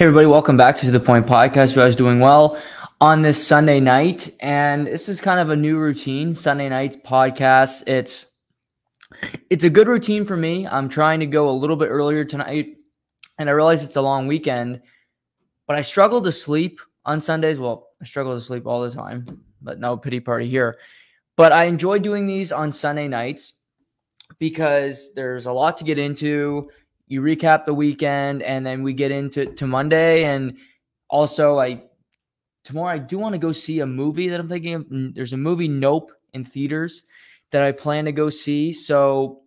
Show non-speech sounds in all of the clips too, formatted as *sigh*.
Hey, everybody, welcome back to the Point Podcast. You guys doing well on this Sunday night? And this is kind of a new routine, Sunday night podcast. It's it's a good routine for me. I'm trying to go a little bit earlier tonight, and I realize it's a long weekend, but I struggle to sleep on Sundays. Well, I struggle to sleep all the time, but no pity party here. But I enjoy doing these on Sunday nights because there's a lot to get into you recap the weekend and then we get into to Monday and also I tomorrow I do want to go see a movie that I'm thinking of. There's a movie Nope in theaters that I plan to go see. So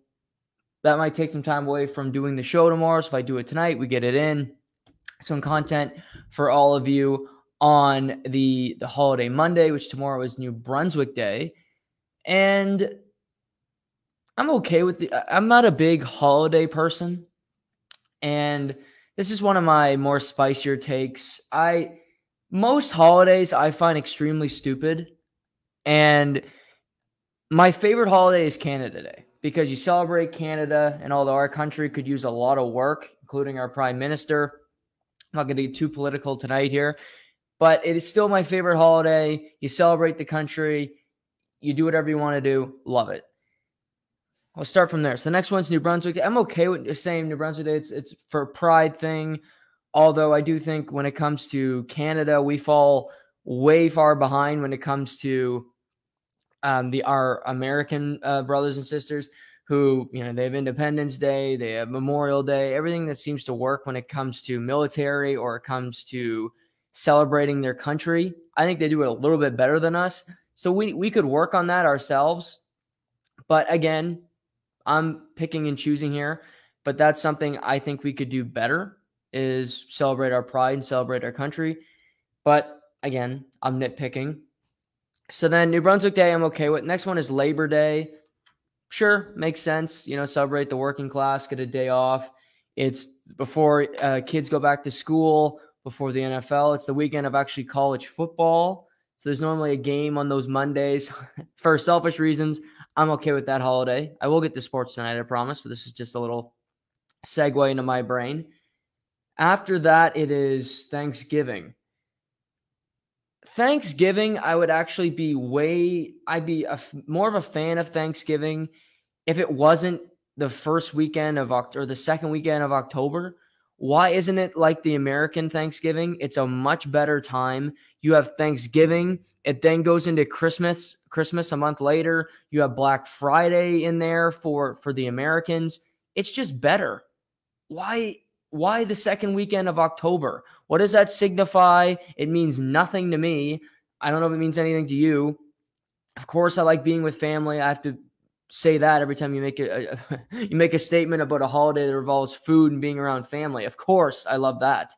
that might take some time away from doing the show tomorrow. So if I do it tonight, we get it in. Some content for all of you on the the holiday Monday, which tomorrow is New Brunswick Day. And I'm okay with the I'm not a big holiday person. And this is one of my more spicier takes. I most holidays I find extremely stupid. And my favorite holiday is Canada Day because you celebrate Canada, and although our country could use a lot of work, including our prime minister, I'm not going to get too political tonight here, but it is still my favorite holiday. You celebrate the country, you do whatever you want to do, love it. I'll start from there. So the next one's New Brunswick. I'm okay with saying New Brunswick. It's it's for pride thing. Although I do think when it comes to Canada, we fall way far behind when it comes to um, the our American uh, brothers and sisters who you know they have Independence Day, they have Memorial Day, everything that seems to work when it comes to military or it comes to celebrating their country. I think they do it a little bit better than us. So we we could work on that ourselves. But again, I'm picking and choosing here, but that's something I think we could do better is celebrate our pride and celebrate our country. But again, I'm nitpicking. So then New Brunswick Day, I'm okay with. Next one is Labor Day. Sure, makes sense. You know, celebrate the working class, get a day off. It's before uh, kids go back to school, before the NFL. It's the weekend of actually college football. So there's normally a game on those Mondays. *laughs* For selfish reasons, I'm okay with that holiday. I will get to sports tonight, I promise, but this is just a little segue into my brain. After that, it is Thanksgiving. Thanksgiving, I would actually be way, I'd be a, more of a fan of Thanksgiving if it wasn't the first weekend of October, or the second weekend of October. Why isn't it like the American Thanksgiving? It's a much better time. You have Thanksgiving, it then goes into Christmas, Christmas a month later. You have Black Friday in there for for the Americans. It's just better. Why why the second weekend of October? What does that signify? It means nothing to me. I don't know if it means anything to you. Of course, I like being with family. I have to say that every time you make a, a *laughs* you make a statement about a holiday that involves food and being around family. Of course, I love that.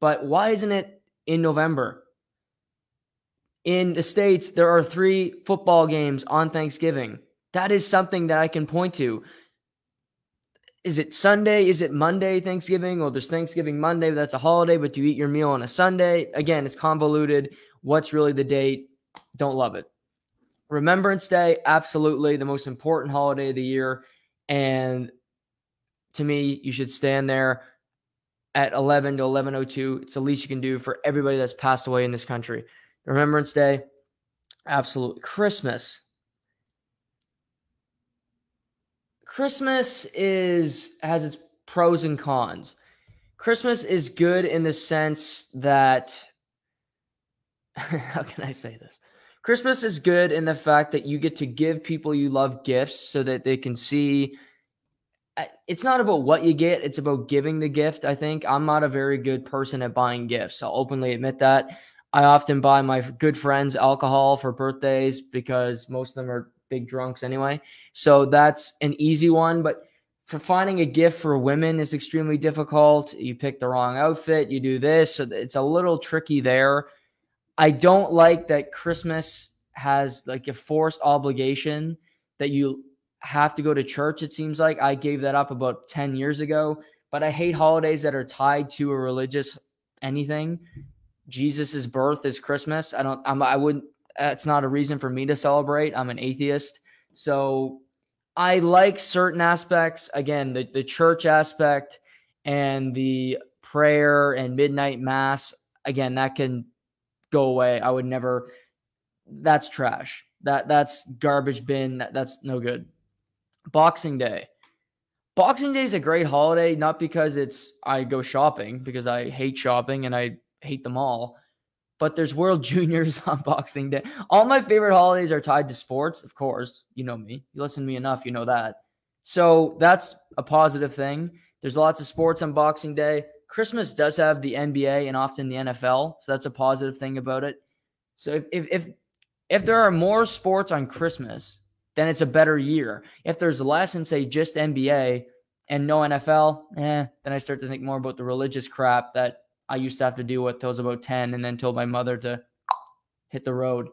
But why isn't it in November? In the States, there are three football games on Thanksgiving. That is something that I can point to. Is it Sunday? Is it Monday, Thanksgiving? Well, there's Thanksgiving Monday, that's a holiday, but do you eat your meal on a Sunday? Again, it's convoluted. What's really the date? Don't love it. Remembrance Day, absolutely the most important holiday of the year. And to me, you should stand there at 11 to 1102. It's the least you can do for everybody that's passed away in this country. Remembrance Day, absolutely. Christmas. Christmas is has its pros and cons. Christmas is good in the sense that *laughs* how can I say this? Christmas is good in the fact that you get to give people you love gifts so that they can see. Uh, it's not about what you get, it's about giving the gift. I think I'm not a very good person at buying gifts. I'll openly admit that. I often buy my good friends alcohol for birthdays because most of them are big drunks anyway. So that's an easy one. But for finding a gift for women is extremely difficult. You pick the wrong outfit, you do this. So it's a little tricky there. I don't like that Christmas has like a forced obligation that you have to go to church. It seems like I gave that up about 10 years ago, but I hate holidays that are tied to a religious anything. Jesus's birth is Christmas. I don't, I'm, I wouldn't, that's not a reason for me to celebrate. I'm an atheist. So I like certain aspects. Again, the, the church aspect and the prayer and midnight mass. Again, that can go away. I would never. That's trash. That that's garbage bin. That, that's no good. Boxing Day. Boxing Day is a great holiday, not because it's I go shopping because I hate shopping and I hate them all, but there's World *laughs* Juniors on Boxing Day. All my favorite holidays are tied to sports, of course. You know me. You listen to me enough, you know that. So that's a positive thing. There's lots of sports on Boxing Day. Christmas does have the NBA and often the NFL, so that's a positive thing about it. So if if if, if there are more sports on Christmas, then it's a better year. If there's less and say just NBA and no NFL, eh, then I start to think more about the religious crap that I used to have to deal with till I was about 10 and then told my mother to hit the road.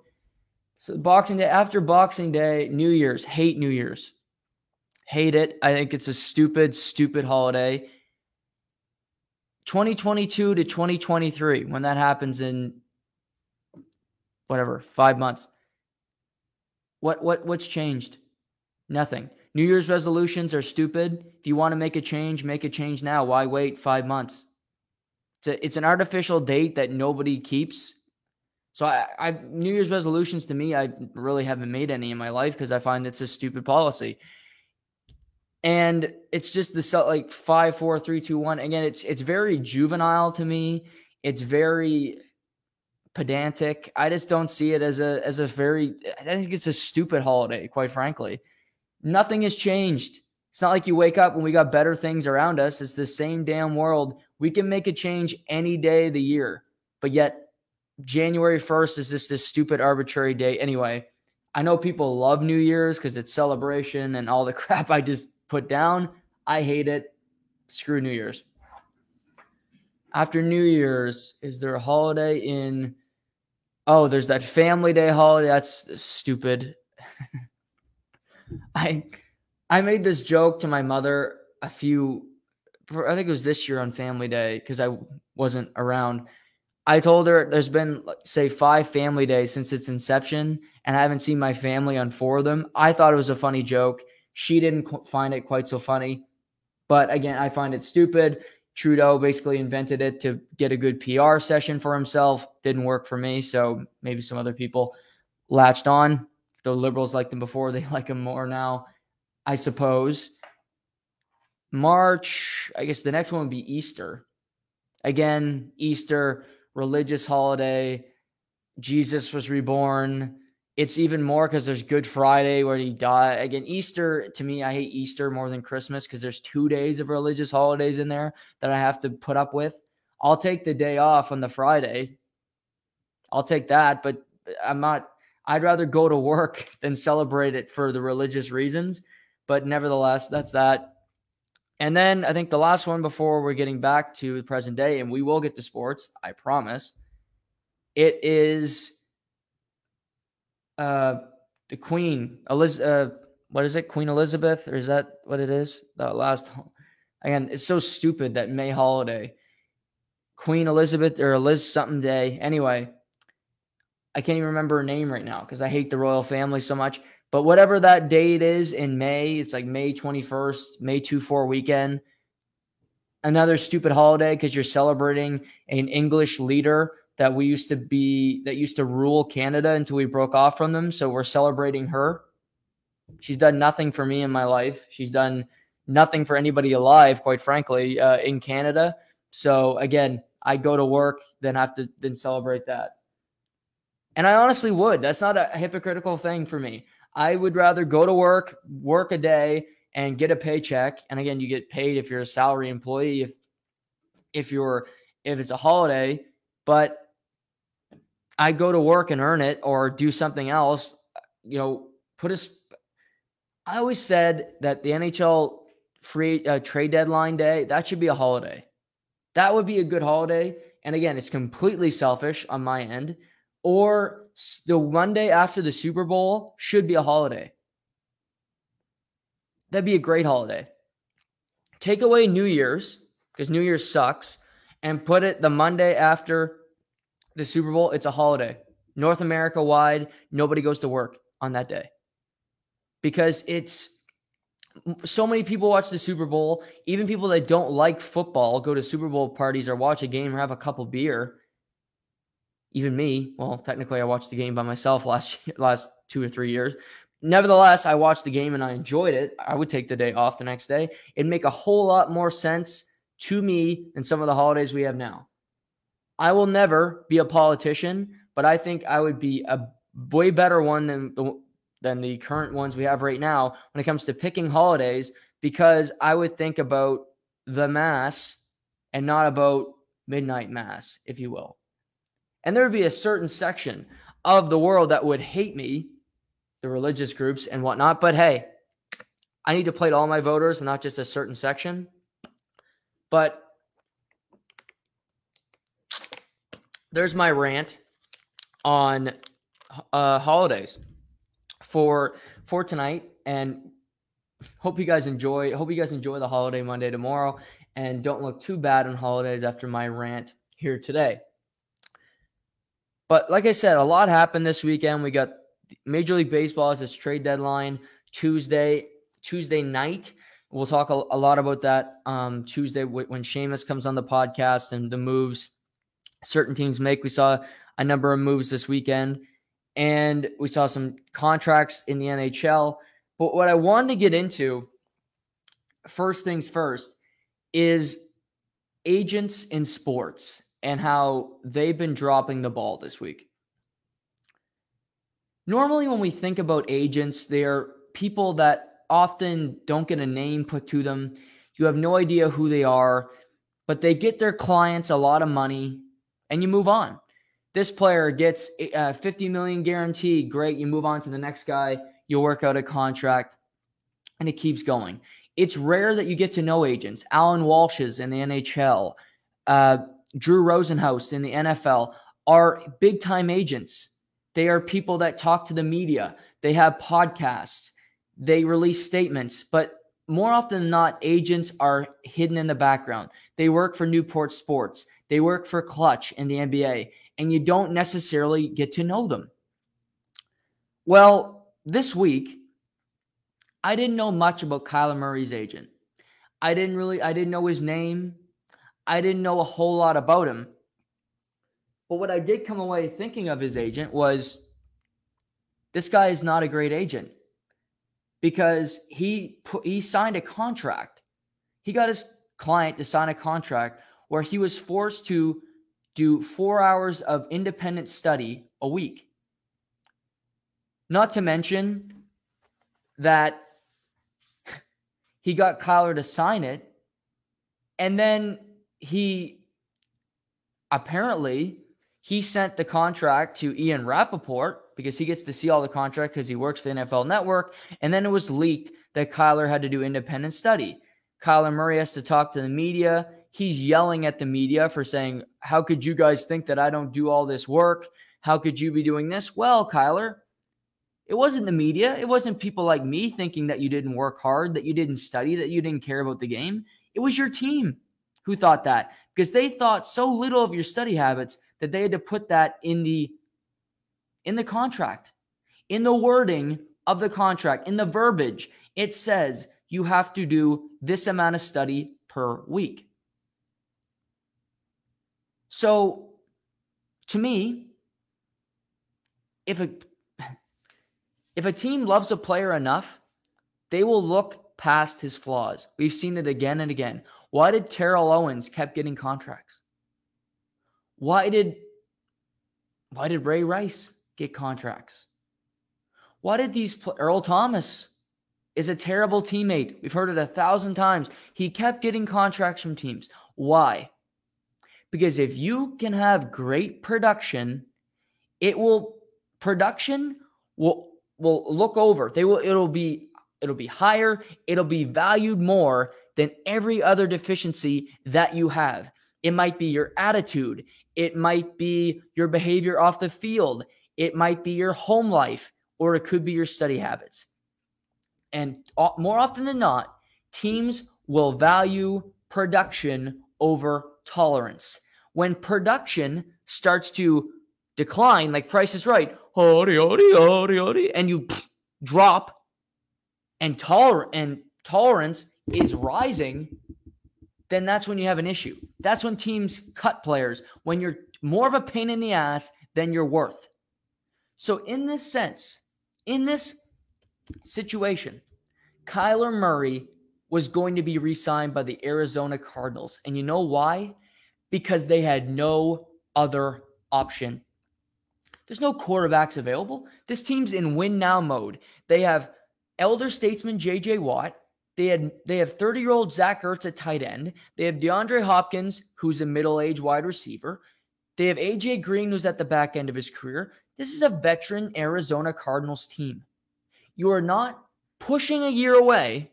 So Boxing Day, after Boxing Day, New Year's, hate New Year's. Hate it. I think it's a stupid, stupid holiday. 2022 to 2023, when that happens in whatever, five months. What what what's changed? Nothing. New Year's resolutions are stupid. If you want to make a change, make a change now. Why wait five months? It's a, it's an artificial date that nobody keeps. So I, I New Year's resolutions to me, I really haven't made any in my life because I find it's a stupid policy and it's just the like five, four, three, two, one. Again, it's it's very juvenile to me. It's very pedantic. I just don't see it as a as a very. I think it's a stupid holiday, quite frankly. Nothing has changed. It's not like you wake up and we got better things around us. It's the same damn world. We can make a change any day of the year, but yet January 1st is just this stupid arbitrary day. Anyway, I know people love New Year's because it's celebration and all the *laughs* crap I just put down. I hate it. Screw New Year's. After New Year's, is there a holiday in? Oh, there's that Family Day holiday. That's stupid. *laughs* I I made this joke to my mother a few I think it was this year on Family Day because I wasn't around. I told her there's been say five family days since its inception and I haven't seen my family on four of them. I thought it was a funny joke. She didn't find it quite so funny. But again, I find it stupid. Trudeau basically invented it to get a good PR session for himself. Didn't work for me. So maybe some other people latched on. The liberals liked him before, they *laughs* like him more now, I suppose. March, I guess the next one would be Easter. Again, Easter, religious holiday. Jesus was reborn. It's even more because there's Good Friday where he died. Again, Easter, to me, I hate Easter more than Christmas because there's two days of religious holidays in there that I have to put up with. I'll take the day off on the Friday. I'll take that, but I'm not, I'd rather go to work *laughs* than celebrate it for the religious reasons. But nevertheless, that's that. And then I think the last one before we're getting back to the present day, and we will get to sports, I promise. It is uh, the Queen, Eliz- uh, what is it, Queen Elizabeth, or is that what it is? The last, again, it's so stupid that May holiday, Queen Elizabeth or Liz something day. Anyway, I can't even remember her name right now because I hate the royal family so much. But whatever that date is in May, it's like May 21st, May 2 4 weekend. Another stupid holiday because you're celebrating an English leader that we used to be that used to rule Canada until we broke off from them. So we're celebrating her. She's done nothing for me in my life. She's done nothing for anybody alive, quite frankly, uh, in Canada. So again, I go to work, then have to then celebrate that. And I honestly would. That's not a hypocritical thing for me. I would rather go to work, work a day, and get a paycheck. And again, you get paid if you're a salary employee. If if you're if it's a holiday, but I go to work and earn it or do something else, you know, put us. I always said that the NHL free uh, trade deadline day that should be a holiday. That would be a good holiday. And again, it's completely selfish on my end. Or the Monday after the Super Bowl should be a holiday. That'd be a great holiday. Take away New Year's because New Year's sucks and put it the Monday after the Super Bowl, it's a holiday. North America wide, nobody goes to work on that day because it's so many people watch the Super Bowl. Even people that don't like football go to Super Bowl parties or watch a game or have a couple beer. Even me, well, technically, I watched the game by myself *laughs* last last two or three years. Nevertheless, I watched the game and I enjoyed it. I would take the day off the next day. It'd make a whole lot more sense to me than some of the holidays we have now. I will never be a politician, but I think I would be a way better one than the than the current ones we have right now when it comes to picking holidays because I would think about the mass and not about midnight mass, if you will. And there would be a certain section of the world that would hate me, the religious groups and whatnot. But hey, I need to play to all my voters and not just a certain section. But there's my rant on uh, holidays for for tonight, and hope you guys enjoy. Hope you guys enjoy the holiday Monday tomorrow, and don't look too bad on holidays after my rant here today. But like I said, a lot happened this weekend. We got Major League Baseball as its trade deadline Tuesday Tuesday night. We'll talk a, a lot about that um, Tuesday when Seamus comes on the podcast and the moves certain teams make. We saw a number of moves this weekend and we saw some contracts in the NHL. But what I wanted to get into, first things first, is agents in sports and how they've been dropping the ball this week. Normally, when we think about agents, they're people that often don't get a name put to them. You have no idea who they are, but they get their clients a lot of money and you move on this player gets a uh, 50 million guarantee. Great. You move on to the next guy. You work out a contract and it keeps going. It's rare that you get to know agents. Allan Walsh's in the NHL, uh, Drew Rosenhaus in the NFL are big time agents. They are people that talk to the media. They have podcasts. They release statements, but more often than not, agents are hidden in the background. They work for Newport Sports. They work for Clutch in the NBA and you don't necessarily get to know them. Well, this week, I didn't know much about Kyler Murray's agent. I didn't really, I didn't know his name. I didn't know a whole lot about him. But what I did come away thinking of his agent was this guy is not a great agent because he put, he signed a contract. He got his client to sign a contract where he was forced to do four hours of independent study a week. Not to mention that *laughs* he got Kyler to sign it, and then he apparently he sent the contract to Ian Rapoport because he gets to see all the contract because he works for the NFL Network, and then it was leaked that Kyler had to do independent study. Kyler Murray has to talk to the media he's yelling at the media for saying, How could you guys think that I don't do all this work? How could you be doing this? Well, Kyler, it wasn't the media. It wasn't people like me thinking that you didn't work hard, that you didn't study, that you didn't care about the game. It was your team who thought that because they thought so little of your study habits that they had to put that in the in the contract in the wording of the contract in the verbiage it says you have to do this amount of study per week so to me, if a if a team loves a player enough, they will look past his flaws. We've seen it again and again. Why did Terrell Owens kept getting contracts? Why did why did Ray Rice get contracts? Why did these Earl Thomas is a terrible teammate. We've heard it a thousand times. He kept getting contracts from teams. Why? Because if you can have great production, it will production will will look over. They will it'll be it'll be higher, it'll be valued more than every other deficiency that you have. It might be your attitude, it might be your behavior off the field, it might be your home life, or it could be your study habits. And more often than not, teams will value production over tolerance. When production starts to decline, like Price is Right, and you drop and tolerate and tolerance is rising, then that's when you have an issue. That's when teams cut players, when you're more of a pain in the ass than you're worth. So, in this sense, in this situation, Kyler Murray was going to be re signed by the Arizona Cardinals. And you know why? Because they had no other option. There's no quarterbacks available. This team's in win now mode. They have elder statesman JJ Watt. They had they have 30-year-old Zach Ertz at tight end. They have DeAndre Hopkins, who's a middle-aged wide receiver. They have AJ Green, who's at the back end of his career. This is a veteran Arizona Cardinals team. You are not pushing a year away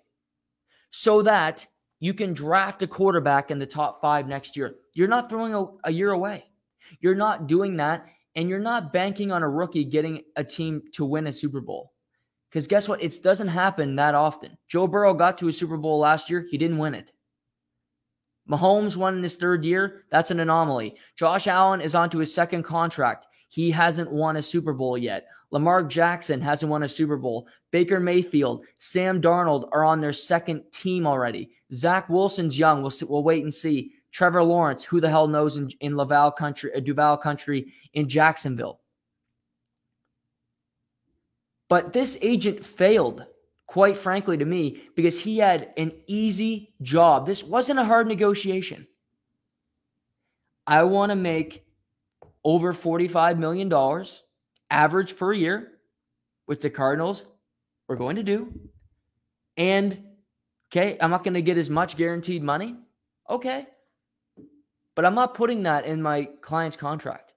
so that you can draft a quarterback in the top five next year. You're not throwing a, a year away. You're not doing that, and you're not banking on a rookie getting a team to win a Super Bowl. Because guess what? It doesn't happen that often. Joe Burrow got to a Super Bowl last year, he didn't win it. Mahomes won in his third year. That's an anomaly. Josh Allen is on to his second contract. He hasn't won a Super Bowl yet. Lamar Jackson hasn't won a Super Bowl. Baker Mayfield, Sam Darnold are on their second team already. Zach Wilson's young. We'll, we'll wait and see. Trevor Lawrence, who the hell knows in, in Laval country, uh, Duval country in Jacksonville. But this agent failed, quite frankly, to me, because he had an easy job. This wasn't a hard negotiation. I want to make over $45 million average per year, with the Cardinals were going to do. And okay, I'm not going to get as much guaranteed money. Okay. But I'm not putting that in my client's contract.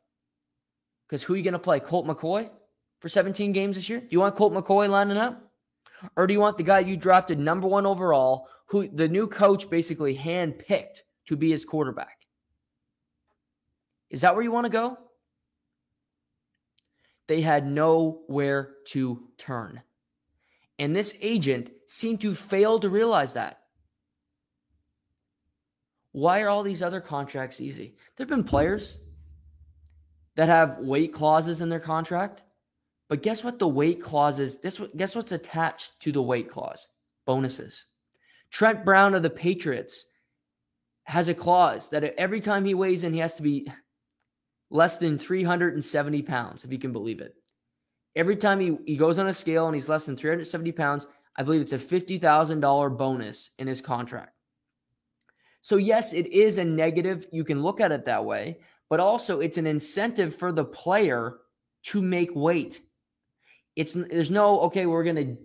Because who are you going to play? Colt McCoy for 17 games this year? Do you want Colt McCoy lining up? Or do you want the guy you drafted number one overall, who the new coach basically handpicked to be his quarterback? Is that where you want to go? They had nowhere to turn. And this agent seemed to fail to realize that. Why are all these other contracts easy? There have been players that have weight clauses in their contract. But guess what the weight clauses, this guess what's attached to the weight clause? Bonuses. Trent Brown of the Patriots has a clause that every time he weighs in, he has to be less than 370 pounds, if you can believe it. Every time he, he goes on a scale and he's less than 370 pounds, I believe it's a $50,000 bonus in his contract. So, yes, it is a negative. You can look at it that way, but also it's an incentive for the player to make weight. It's there's no okay, we're gonna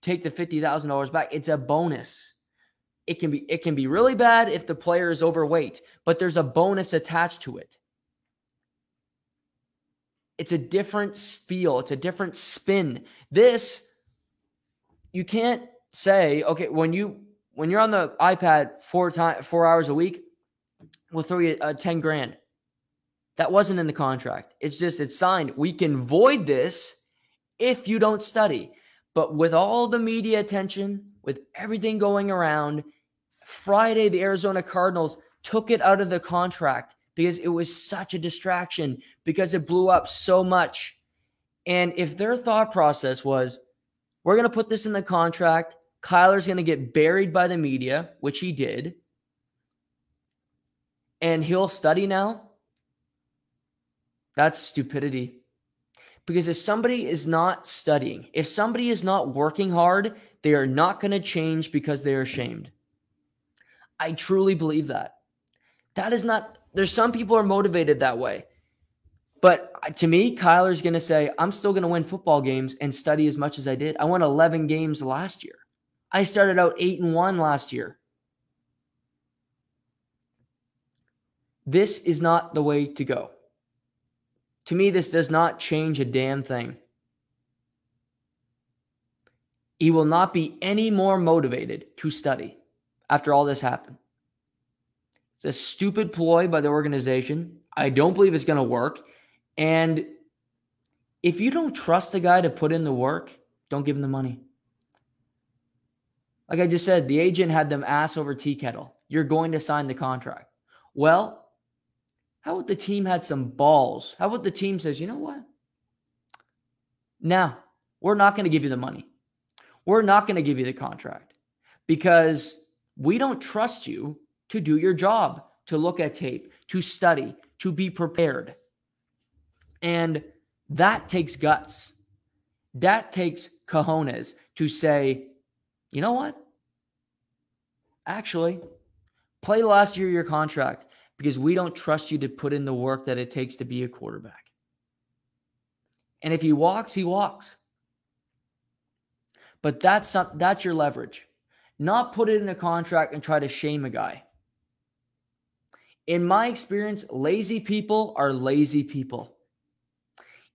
take the fifty thousand dollars back. It's a bonus. It can be it can be really bad if the player is overweight, but there's a bonus attached to it. It's a different feel, it's a different spin. This, you can't say, okay, when you when you're on the iPad four time four hours a week, we'll throw you a 10 grand. That wasn't in the contract. It's just it's signed. We can void this if you don't study. But with all the media attention, with everything going around, Friday the Arizona Cardinals took it out of the contract because it was such a distraction because it blew up so much. And if their thought process was, we're going to put this in the contract, Kyler's going to get buried by the media, which he did, and he'll study now, that's stupidity. Because if somebody is not studying, if somebody is not working hard, they are not going to change because they're ashamed. I truly believe that. That is not there's some people are motivated that way. But to me, Kyler's going to say, I'm still going to win football games and study as much as I did. I won 11 games last year. I started out 8 and 1 last year. This is not the way to go. To me, this does not change a damn thing. He will not be any more motivated to study after all this happened. It's a stupid ploy by the organization. I don't believe it's going to work. And if you don't trust the guy to put in the work, don't give him the money. Like I just said, the agent had them ass over tea kettle. You're going to sign the contract. Well, how about the team had some balls? How about the team says, you know what? Now, we're not going to give you the money. We're not going to give you the contract because we don't trust you to do your job, to look at tape, to study, to be prepared. And that takes guts. That takes cojones to say, you know what? Actually, play last year your contract because we don't trust you to put in the work that it takes to be a quarterback. And if he walks, he walks. But that's not, that's your leverage. Not put it in the contract and try to shame a guy. In my experience, lazy people are lazy people.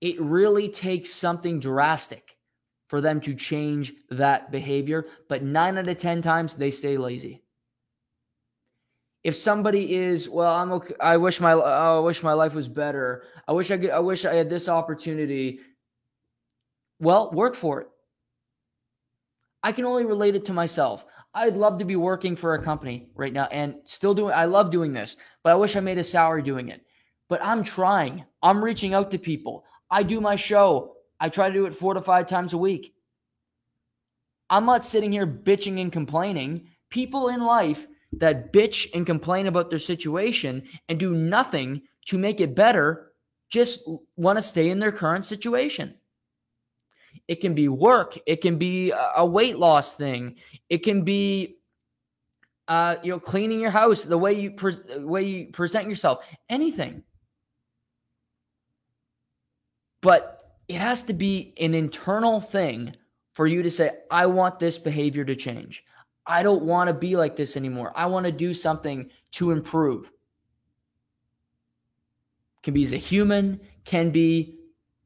It really takes something drastic for them to change that behavior, but 9 out of 10 times they stay lazy. If somebody is well i'm okay i wish my oh, i wish my life was better. I wish i could i wish i had this opportunity. Well work for it. I can only relate it to myself i'd love to be working for a company right now and still doing i love doing this but i wish i made a salary doing it. But i'm trying. I'm reaching out to people. I do my show. I try to do it four to five times a week. I'm not sitting here bitching and complaining. People in life that bitch and complain about their situation and do nothing to make it better just want to stay in their current situation. It can be work, it can be a weight loss thing, it can be uh, you know cleaning your house, the way you pre- way you present yourself, anything. But it has to be an internal thing for you to say, I want this behavior to change. I don't want to be like this anymore. I want to do something to improve. Can be as a human, can be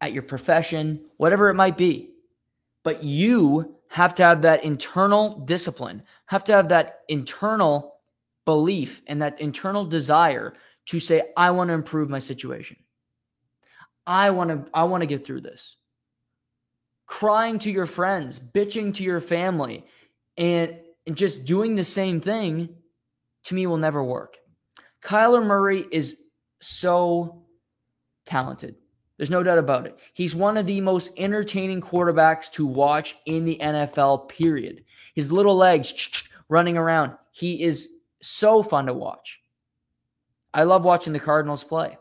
at your profession, whatever it might be. But you have to have that internal discipline, have to have that internal belief and that internal desire to say, I want to improve my situation. I want to, I want to get through this. Crying to your friends, bitching to your family, and and just doing the same thing to me will never work. Kyler Murray is so talented. There's no doubt about it. He's one of the most entertaining quarterbacks to watch in the NFL, period. His little legs running around, he is so fun to watch. I love watching the Cardinals play.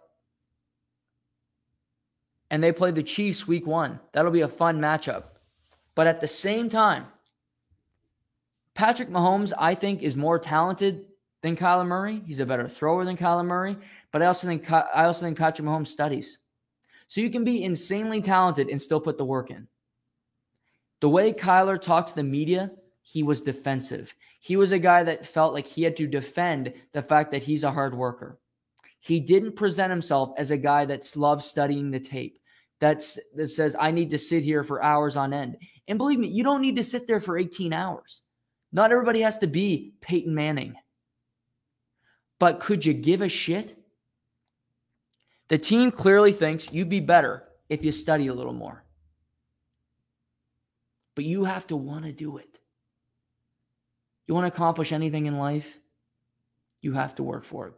And they play the Chiefs week one. That'll be a fun matchup. But at the same time, Patrick Mahomes, I think, is more talented than Kyler Murray. He's a better thrower than Kyler Murray, but I also think I also think Patrick Mahomes studies. So you can be insanely talented and still put the work in. The way Kyler talked to the media, he was defensive. He was a guy that felt like he had to defend the fact that he's a hard worker. He didn't present himself as a guy that loves studying the tape. That's that says I need to sit here for hours on end. And believe me, you don't need to sit there for 18 hours. Not everybody has to be Peyton Manning. But could you give a shit? The team clearly thinks you'd be better if you study a little more. But you have to want to do it. You want to accomplish anything in life, you have to work for it.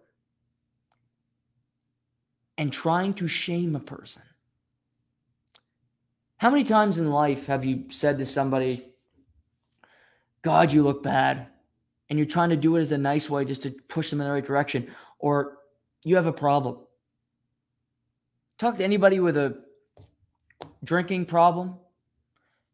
And trying to shame a person. How many times in life have you said to somebody, God, you look bad. And you're trying to do it as a nice way just to push them in the right direction, or you have a problem. Talk to anybody with a drinking problem,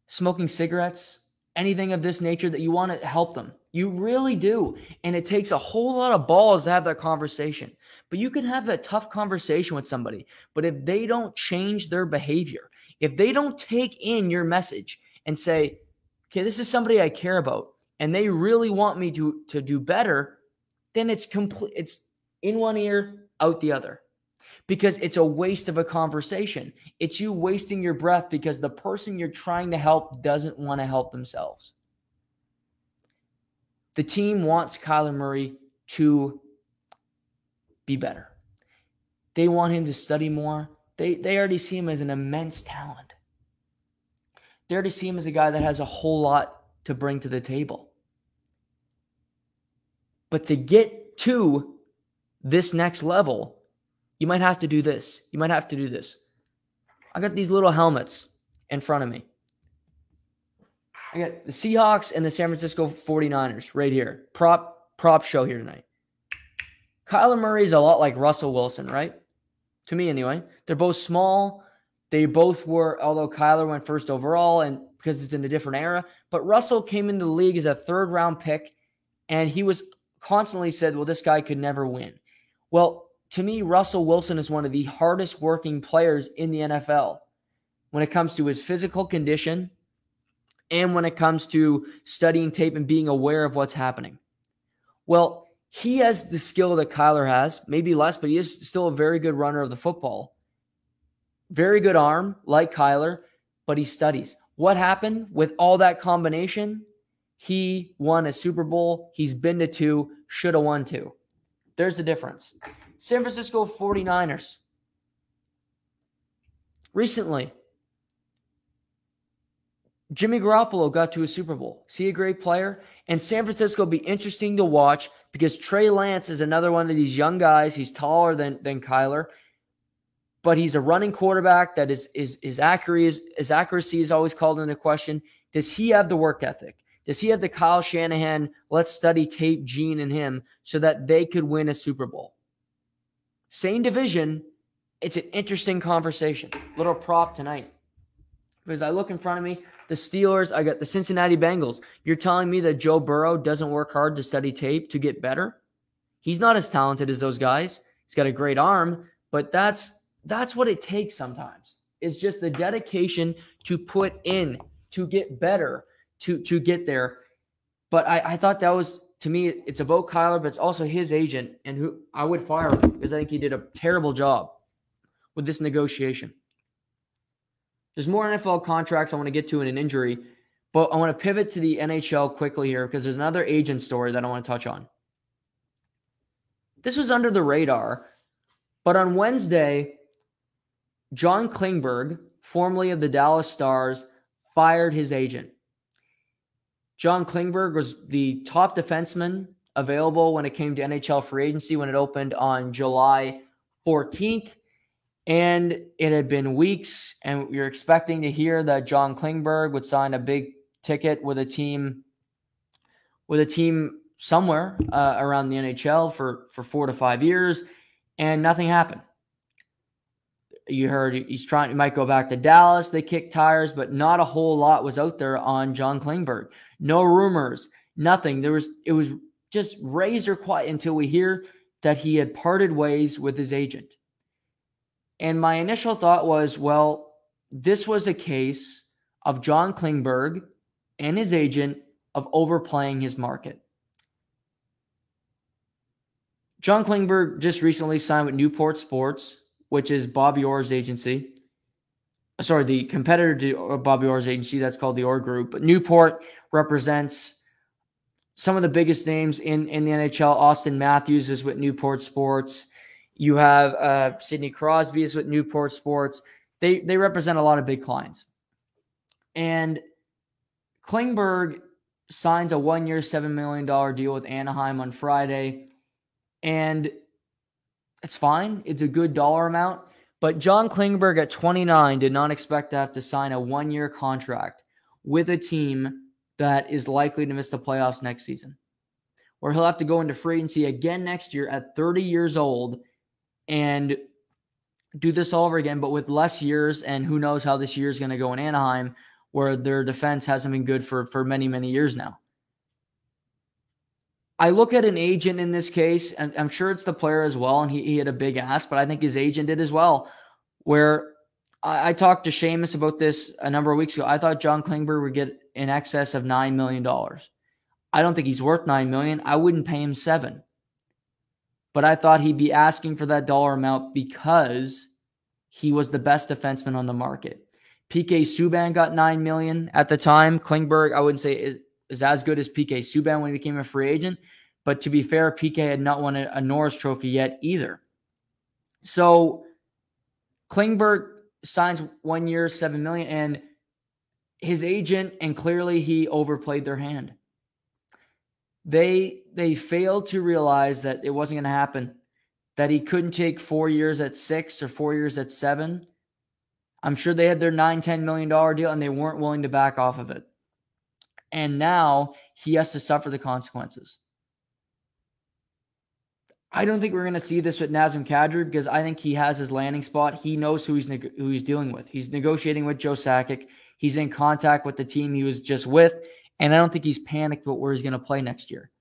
smoking cigarettes, anything of this nature that you want to help them. You really do. And it takes a whole lot of balls to have that conversation. But you can have that tough conversation with somebody. But if they don't change their behavior, if they don't take in your message and say, okay, this is somebody I care about and they really want me to to do better, then it's complete it's in one ear, out the other. Because it's a waste of a conversation. It's you wasting your breath because the person you're trying to help doesn't want to help themselves. The team wants Kyler Murray to be better. They want him to study more. They, they already see him as an immense talent. There to see him as a guy that has a whole lot to bring to the table. But to get to this next level, you might have to do this. You might have to do this. I got these little helmets in front of me. I got the Seahawks and the San Francisco 49ers right here. Prop prop show here tonight. Kyler Murray is a lot like Russell Wilson, right? To me, anyway. They're both small. They both were, although Kyler went first overall, and because it's in a different era. But Russell came into the league as a third round pick, and he was constantly said, well, this guy could never win. Well, to me, Russell Wilson is one of the hardest working players in the NFL when it comes to his physical condition and when it comes to studying tape and being aware of what's happening. Well, he has the skill that Kyler has, maybe less, but he is still a very good runner of the football. Very good arm, like Kyler, but he studies. What happened with all that combination? He won a Super Bowl. He's been to two, should have won two. There's the difference. San Francisco 49ers. Recently, Jimmy Garoppolo got to a Super Bowl. See a great player? And San Francisco will be interesting to watch because Trey Lance is another one of these young guys. He's taller than, than Kyler, but he's a running quarterback that is, is his accuracy is, his accuracy is always called into question. Does he have the work ethic? Does he have the Kyle Shanahan, let's study tape gene in him so that they could win a Super Bowl? Same division. It's an interesting conversation. Little prop tonight. Because I look in front of me, the Steelers, I got the Cincinnati Bengals. You're telling me that Joe Burrow doesn't work hard to study tape to get better? He's not as talented as those guys. He's got a great arm, but that's that's what it takes sometimes. It's just the dedication to put in to get better to to get there. But I, I thought that was to me, it's about Kyler, but it's also his agent, and who I would fire him because I think he did a terrible job with this negotiation. There's more NFL contracts I want to get to in an injury, but I want to pivot to the NHL quickly here because there's another agent story that I want to touch on. This was under the radar, but on Wednesday, John Klingberg, formerly of the Dallas Stars, fired his agent. John Klingberg was the top defenseman available when it came to NHL free agency when it opened on July 14th. And it had been weeks, and you're expecting to hear that John Klingberg would sign a big ticket with a team, with a team somewhere uh, around the NHL for for four to five years, and nothing happened. You heard he's trying. He might go back to Dallas. They kicked tires, but not a whole lot was out there on John Klingberg. No rumors, nothing. There was it was just razor quiet until we hear that he had parted ways with his agent. And my initial thought was, well, this was a case of John Klingberg and his agent of overplaying his market. John Klingberg just recently signed with Newport Sports, which is Bobby Orr's agency sorry, the competitor to Bobby Orr's agency, that's called the Orr Group. But Newport represents some of the biggest names in, in the NHL. Auston Matthews is with Newport Sports. You have uh, Sidney Crosby is with Newport Sports. They they represent a lot of big clients. And Klingberg signs a one-year, seven million dollar deal with Anaheim on Friday, and it's fine. It's a good dollar amount. But John Klingberg at 29 did not expect to have to sign a one year contract with a team that is likely to miss the playoffs next season, where he'll have to go into free agency again next year at 30 years old and do this all over again, but with less years. And who knows how this year is going to go in Anaheim, where their defense hasn't been good for, for many, many years now. I look at an agent in this case, and I'm sure it's the player as well, and he, he had a big ask, but I think his agent did as well. Where I, I talked to Seamus about this a number of weeks ago. I thought John Klingberg would get in excess of nine million dollars. I don't think he's worth nine million. I wouldn't pay him seven. But I thought he'd be asking for that dollar amount because he was the best defenseman on the market. PK Subban got nine million at the time. Klingberg, I wouldn't say is as good as PK Subban when he became a free agent. But to be fair, PK had not won a, a Norris Trophy yet either. So Klingberg signs one year, seven million, and his agent, and clearly he overplayed their hand. They they failed to realize that it wasn't going to happen. That he couldn't take four years at six or four years at seven. I'm sure they had their nine, ten million dollar deal and they weren't willing to back off of it. And now he has to suffer the consequences. I don't think we're going to see this with Nazem Kadri because I think he has his landing spot. He knows who he's neg- who he's dealing with. He's negotiating with Joe Sakic. He's in contact with the team he was just with, and I don't think he's panicked about where he's going to play next year.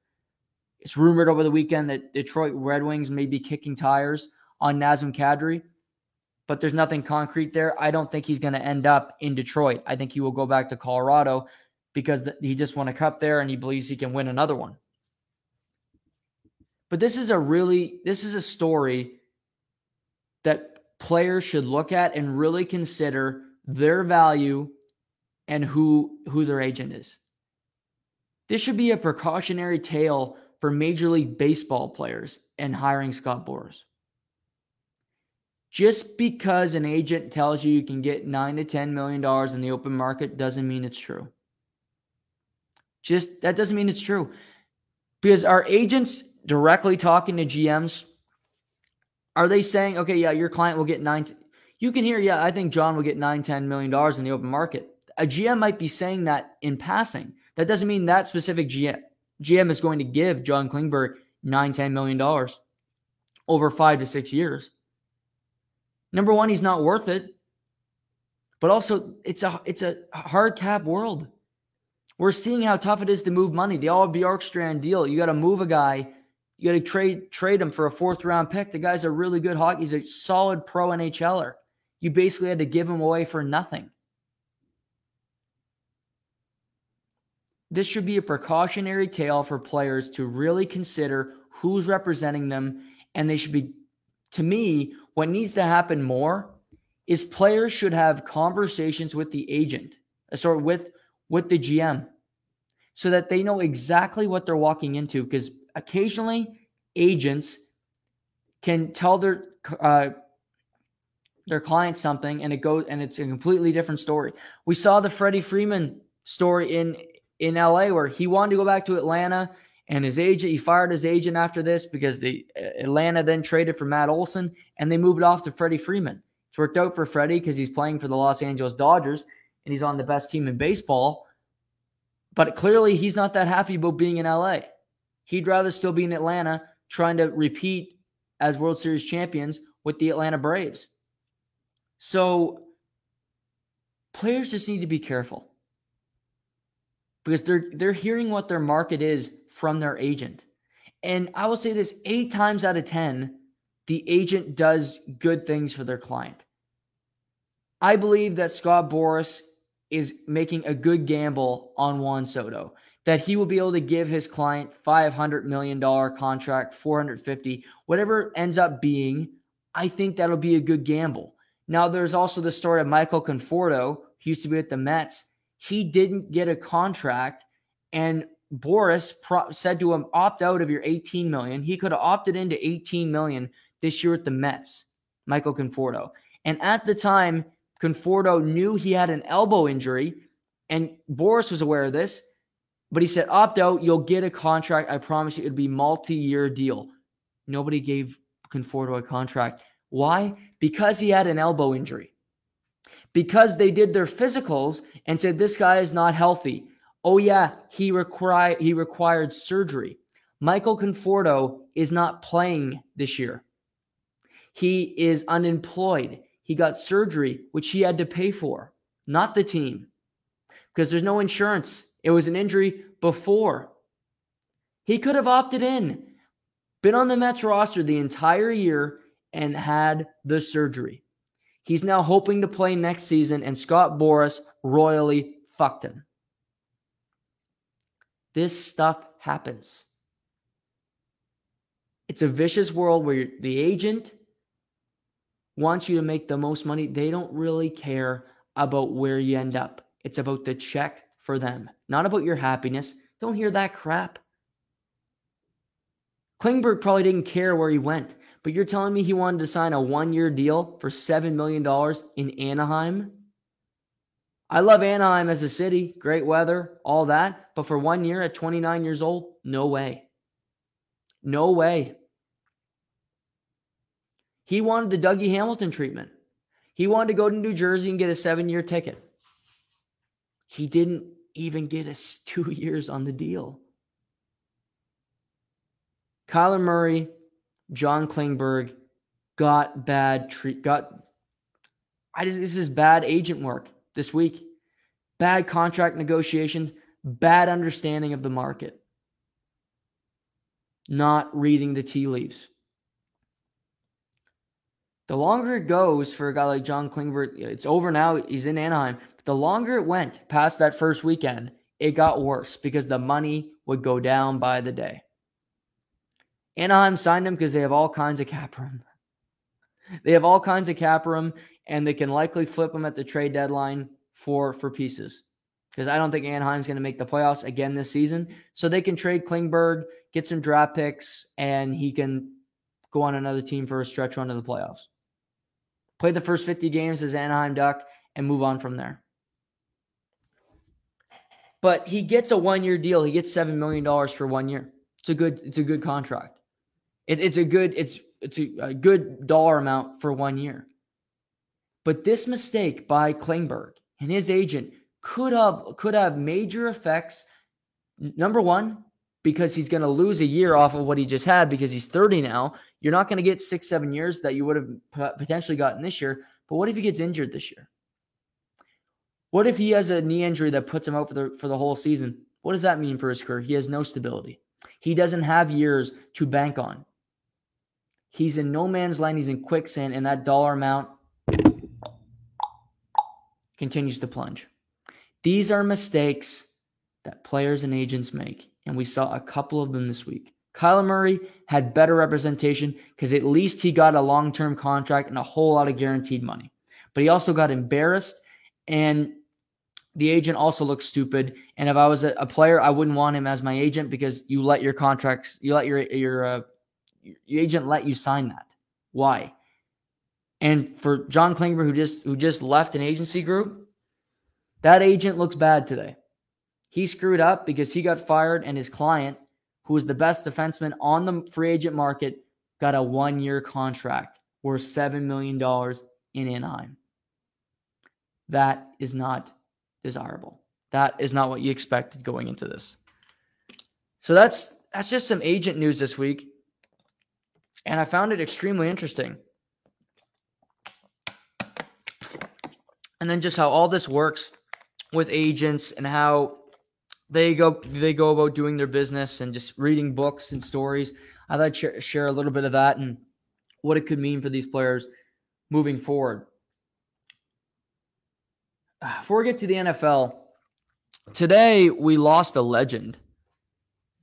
It's rumored over the weekend that Detroit Red Wings may be kicking tires on Nazem Kadri, but there's nothing concrete there. I don't think he's going to end up in Detroit. I think he will go back to Colorado because he just won a cup there and he believes he can win another one. But this is a really this is a story that players should look at and really consider their value and who who their agent is. This should be a precautionary tale for Major League Baseball players and hiring Scott Boras. Just because an agent tells you you can get nine to ten million dollars in the open market doesn't mean it's true. Just that doesn't mean it's true. Because our agents directly talking to GMs, are they saying, okay, yeah, your client will get nine? You can hear, yeah, I think John will get nine, ten million dollars in the open market. A GM might be saying that in passing. That doesn't mean that specific GM GM is going to give John Klingberg nine, ten million dollars over five to six years. Number one, he's not worth it. But also, it's a it's a hard cap world. We're seeing how tough it is to move money. The All Bjorkstrand deal. You got to move a guy. You got to trade trade him for a fourth round pick. The guy's a really good hockey. He's a solid pro NHLer. You basically had to give him away for nothing. This should be a precautionary tale for players to really consider who's representing them, and they should be. To me, what needs to happen more is players should have conversations with the agent, sort sorry, with with the GM so that they know exactly what they're walking into. Because occasionally agents can tell their uh, their clients something and it goes and it's a completely different story. We saw the Freddie Freeman story in in LA where he wanted to go back to Atlanta and his agent he fired his agent after this because the Atlanta then traded for Matt Olson and they moved off to Freddie Freeman. It's worked out for Freddie because he's playing for the Los Angeles Dodgers and he's on the best team in baseball. But clearly, he's not that happy about being in LA. He'd rather still be in Atlanta trying to repeat as World Series champions with the Atlanta Braves. So, players just need to be careful because they're they're hearing what their market is from their agent. And I will say this 8 times out of 10 the agent does good things for their client. I believe that Scott Boras is making a good gamble on Juan Soto that he will be able to give his client $500 million contract, 450, whatever ends up being. I think that'll be a good gamble. Now, there's also the story of Michael Conforto, he used to be with the Mets. He didn't get a contract, and Boras pro- said to him, "Opt out of your 18 million." He could have opted into 18 million this year at the Mets, Michael Conforto. And at the time, Conforto knew he had an elbow injury, and Boras was aware of this, but he said, opt out, you'll get a contract. I promise you it'd be multi-year deal. Nobody gave Conforto a contract. Why? Because he had an elbow injury. Because they did their physicals and said this guy is not healthy. Oh yeah, he required he required surgery. Michael Conforto is not playing this year. He is unemployed. He got surgery, which he had to pay for, not the team, because there's no insurance. It was an injury before. He could have opted in, been on the Mets roster the entire year, and had the surgery. He's now hoping to play next season, and Scott Boras royally fucked him. This stuff happens. It's a vicious world where the agent wants you to make the most money, they don't really care about where you end up. It's about the check for them, not about your happiness. Don't hear that crap. Klingberg probably didn't care where he went, but you're telling me he wanted to sign a one year deal for $7 million in Anaheim? I love Anaheim as a city, great weather, all that. But for one year at 29 years old, no way. No way. He wanted the Dougie Hamilton treatment. He wanted to go to New Jersey and get a seven year ticket. He didn't even get us *laughs* two years on the deal. Kyler Murray, John Klingberg got bad treat got I just this is bad agent work this week. Bad contract negotiations, bad understanding of the market. Not reading the tea leaves. The longer it goes for a guy like John Klingberg, it's over now. He's in Anaheim. The longer it went past that first weekend, it got worse because the money would go down by the day. Anaheim signed him because they have all kinds of cap room. They have all kinds of cap room, and they can likely flip him at the trade deadline for for pieces. Because I don't think Anaheim's going to make the playoffs again this season. So they can trade Klingberg, get some draft picks, and he can go on another team for a stretch run to the playoffs. Play the first 50 games as Anaheim Duck and move on from there. But he gets a one-year deal. He gets seven million dollars for one year. It's a good. It's a good contract. It, it's a good. It's it's a, a good dollar amount for one year. But this mistake by Klingberg and his agent could have could have major effects. Number one, because he's going to lose a year off of what he just had because he's 30 now. You're not going to get six, seven years that you would have potentially gotten this year. But what if he gets injured this year? What if he has a knee injury that puts him out for the for the whole season? What does that mean for his career? He has no stability. He doesn't have years to bank on. He's in no man's land. He's in quicksand, and that dollar amount continues to plunge. These are mistakes that players and agents make, and we saw a couple of them this week. Kyler Murray had better representation because at least he got a long term contract and a whole lot of guaranteed money. But he also got embarrassed, and the agent also looked stupid. And if I was a, a player, I wouldn't want him as my agent because you let your contracts, you let your your uh, your agent let you sign that. Why? And for John Klingberg, who just who just left an agency group, that agent looks bad today. He screwed up because he got fired, and his client, who was the best defenseman on the free agent market, got a one-year contract worth seven million dollars in Anaheim. That is not desirable. That is not what you expected going into this. So that's that's just some agent news this week. And I found it extremely interesting. And then just how all this works with agents and how they go they go about doing their business and just reading books and stories. I thought share, share a little bit of that and what it could mean for these players moving forward. Before we get to the NFL, today we lost a legend,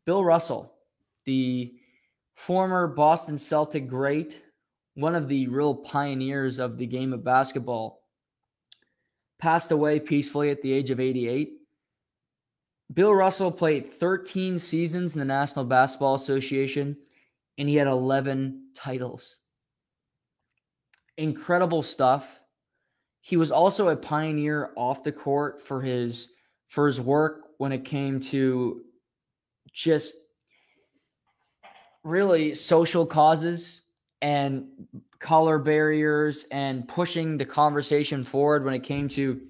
Bill Russell, the former Boston Celtic great, one of the real pioneers of the game of basketball, passed away peacefully at the age of 88. Bill Russell played 13 seasons in the National Basketball Association and he had 11 titles. Incredible stuff. He was also a pioneer off the court for his for his work when it came to just really social causes and color barriers and pushing the conversation forward when it came to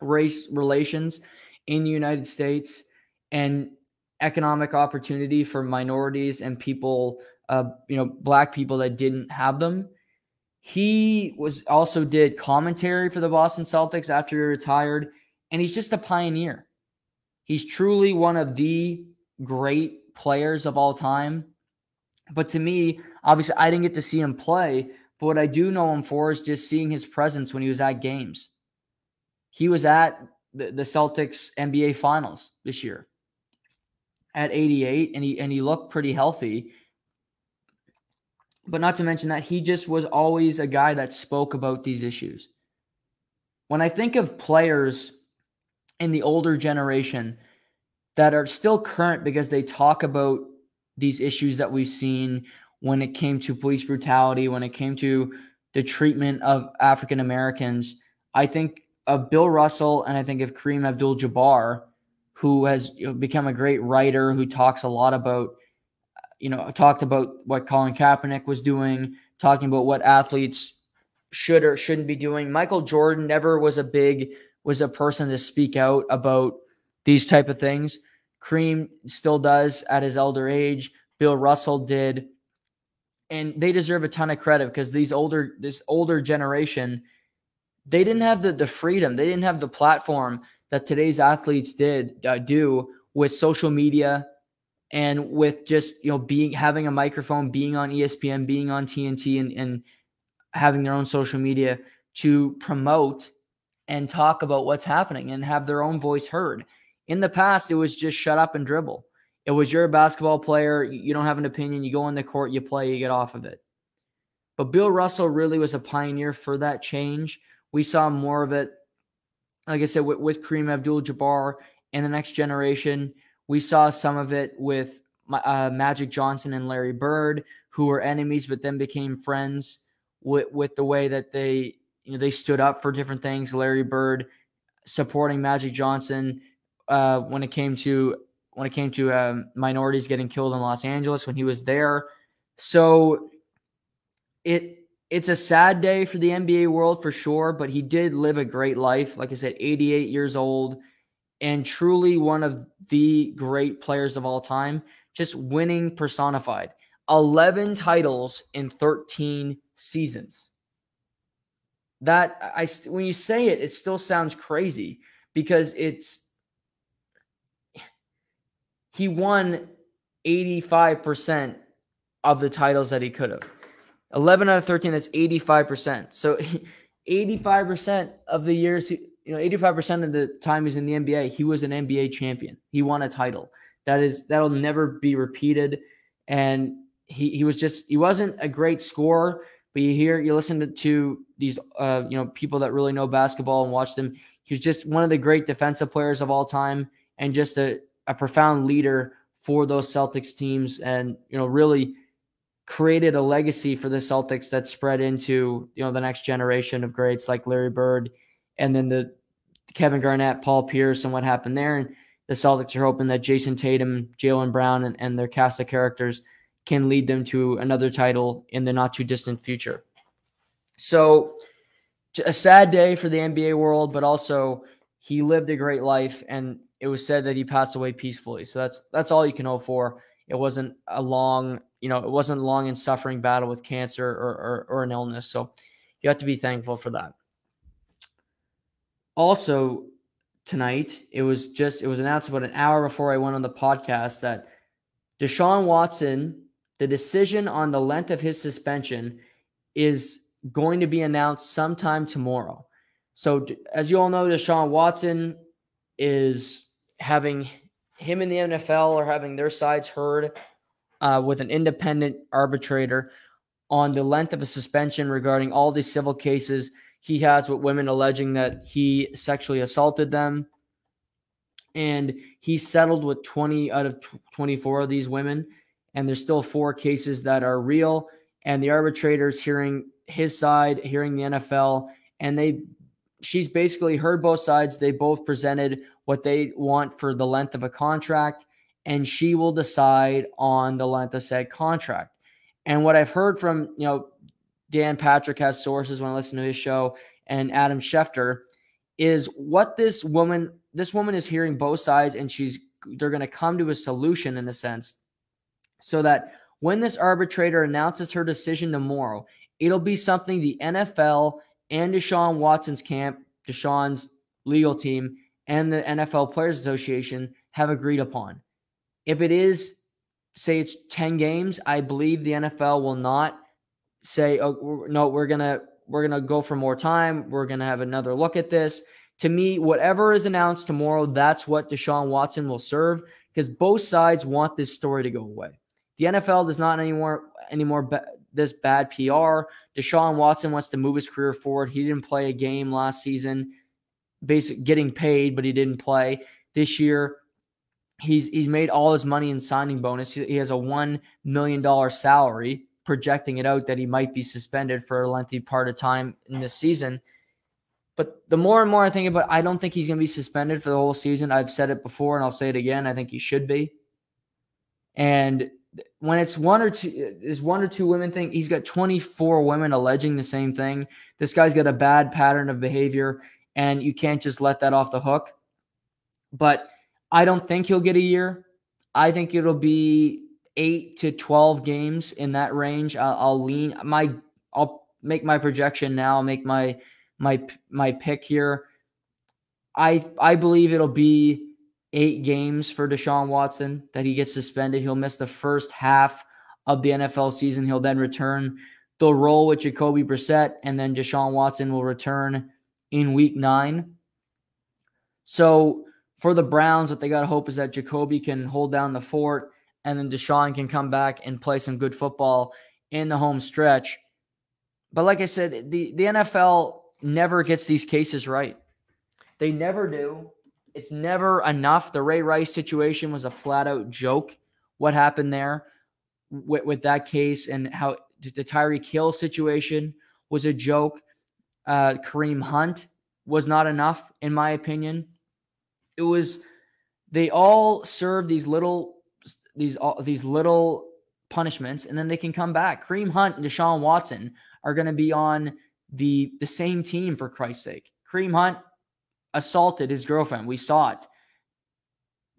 race relations in the United States and economic opportunity for minorities and people uh, you know black people that didn't have them he was also did commentary for the Boston Celtics after he retired and he's just a pioneer he's truly one of the great players of all time but to me, obviously, I didn't get to see him play. But what I do know him for is just seeing his presence when he was at games. He was at the, the Celtics NBA Finals this year at 88, and he and he looked pretty healthy. But not to mention that he just was always a guy that spoke about these issues. When I think of players in the older generation that are still current because they talk about these issues that we've seen when it came to police brutality, when it came to the treatment of African Americans. I think of Bill Russell and I think of Kareem Abdul Jabbar, who has become a great writer who talks a lot about, you know, talked about what Colin Kaepernick was doing, talking about what athletes should or shouldn't be doing. Michael Jordan never was a big, was a person to speak out about these type of things. Kareem still does at his elder age. Bill Russell did, and they deserve a ton of credit because these older this older generation, they didn't have the the freedom, they didn't have the platform that today's athletes did uh, do with social media and with just you know being having a microphone, being on ESPN, being on TNT, and, and having their own social media to promote and talk about what's happening and have their own voice heard. In the past, it was just shut up and dribble. It was you're a basketball player, you don't have an opinion, you go on the court, you play, you get off of it. But Bill Russell really was a pioneer for that change. We saw more of it, like I said, with, with Kareem Abdul Jabbar and the next generation. We saw some of it with uh, Magic Johnson and Larry Bird, who were enemies but then became friends with, with the way that they you know they stood up for different things. Larry Bird supporting Magic Johnson uh, when it came to when it came to um, minorities getting killed in Los Angeles when he was there. So it it's a sad day for the NBA world for sure, but he did live a great life. Like I said, 88 years old and truly one of the great players of all time, just winning personified. 11 titles in 13 seasons that I when you say it, it still sounds crazy because it's he won 85% of the titles that he could have. 11 out of 13, that's 85%. So *laughs* 85% of the years, he, you know, 85% of the time he's in the NBA, he was an NBA champion. He won a title. That is, that'll never be repeated. And he, he was just, he wasn't a great scorer, but you hear, you listen to, to these uh, you know people that really know basketball and watch them. He was just one of the great defensive players of all time and just a, a profound leader for those Celtics teams and you know really created a legacy for the Celtics that spread into you know the next generation of greats like Larry Bird and then the Kevin Garnett, Paul Pierce, and what happened there. And the Celtics are hoping that Jayson Tatum, Jaylen Brown, and, and their cast of characters can lead them to another title in the not too distant future. So, a sad day for the NBA world, but also he lived a great life, and it was said that he passed away peacefully. So that's that's all you can hope for. It wasn't a long, you know, it wasn't long and suffering battle with cancer or, or, or an illness. So you have to be thankful for that. Also, tonight it was just it was announced about an hour before I went on the podcast that Deshaun Watson, the decision on the length of his suspension is going to be announced sometime tomorrow. So, as you all know, Deshaun Watson is having him in the NFL or having their sides heard uh, with an independent arbitrator on the length of a suspension regarding all these civil cases he has with women alleging that he sexually assaulted them. And he settled with 20 out of 24 of these women. And there's still four cases that are real. And the arbitrator's hearing his side, hearing the NFL, and they she's basically heard both sides. They both presented what they want for the length of a contract, and she will decide on the length of said contract. And what I've heard from, you know, Dan Patrick has sources when I listen to his show, and Adam Schefter is what this woman, this woman is hearing both sides, and she's they're going to come to a solution in a sense, so that when this arbitrator announces her decision tomorrow, It'll be something the NFL and Deshaun Watson's camp, Deshaun's legal team, and the NFL Players Association have agreed upon. If it is, say it's 10 games, I believe the NFL will not say, oh, no, we're going to we're going to go for more time. We're going to have another look at this. To me, whatever is announced tomorrow, that's what Deshaun Watson will serve because both sides want this story to go away. The NFL does not anymore anymore this bad PR. Deshaun Watson wants to move his career forward. He didn't play a game last season, basically getting paid, but he didn't play. This year, he's he's made all his money in signing bonus. He, he has a one million dollar salary, projecting it out that he might be suspended for a lengthy part of time in this season. But the more and more I think about, it, I don't think he's going to be suspended for the whole season. I've said it before, and I'll say it again. I think he should be. And when it's one or two is one or two women thing he's got 24 women alleging the same thing this guy's got a bad pattern of behavior and you can't just let that off the hook but I don't think he'll get a year. I think it'll be eight to 12 games in that range. I'll, I'll lean my, I'll make my projection now, make my, my, my pick here. I, I believe it'll be eight games for Deshaun Watson that he gets suspended. He'll miss the first half of the NFL season. He'll then return. They'll roll with Jacoby Brissett, and then Deshaun Watson will return in week nine. So for the Browns, what they got to hope is that Jacoby can hold down the fort and then Deshaun can come back and play some good football in the home stretch. But like I said, the, the NFL never gets these cases right. They never do. It's never enough. The Ray Rice situation was a flat out joke. What happened there with, with that case and how the Tyreek Hill situation was a joke. Uh, Kareem Hunt was not enough, in my opinion. It was they all serve these little these all these little punishments, and then they can come back. Kareem Hunt and Deshaun Watson are going to be on the the same team for Christ's sake. Kareem Hunt assaulted his girlfriend. We saw it.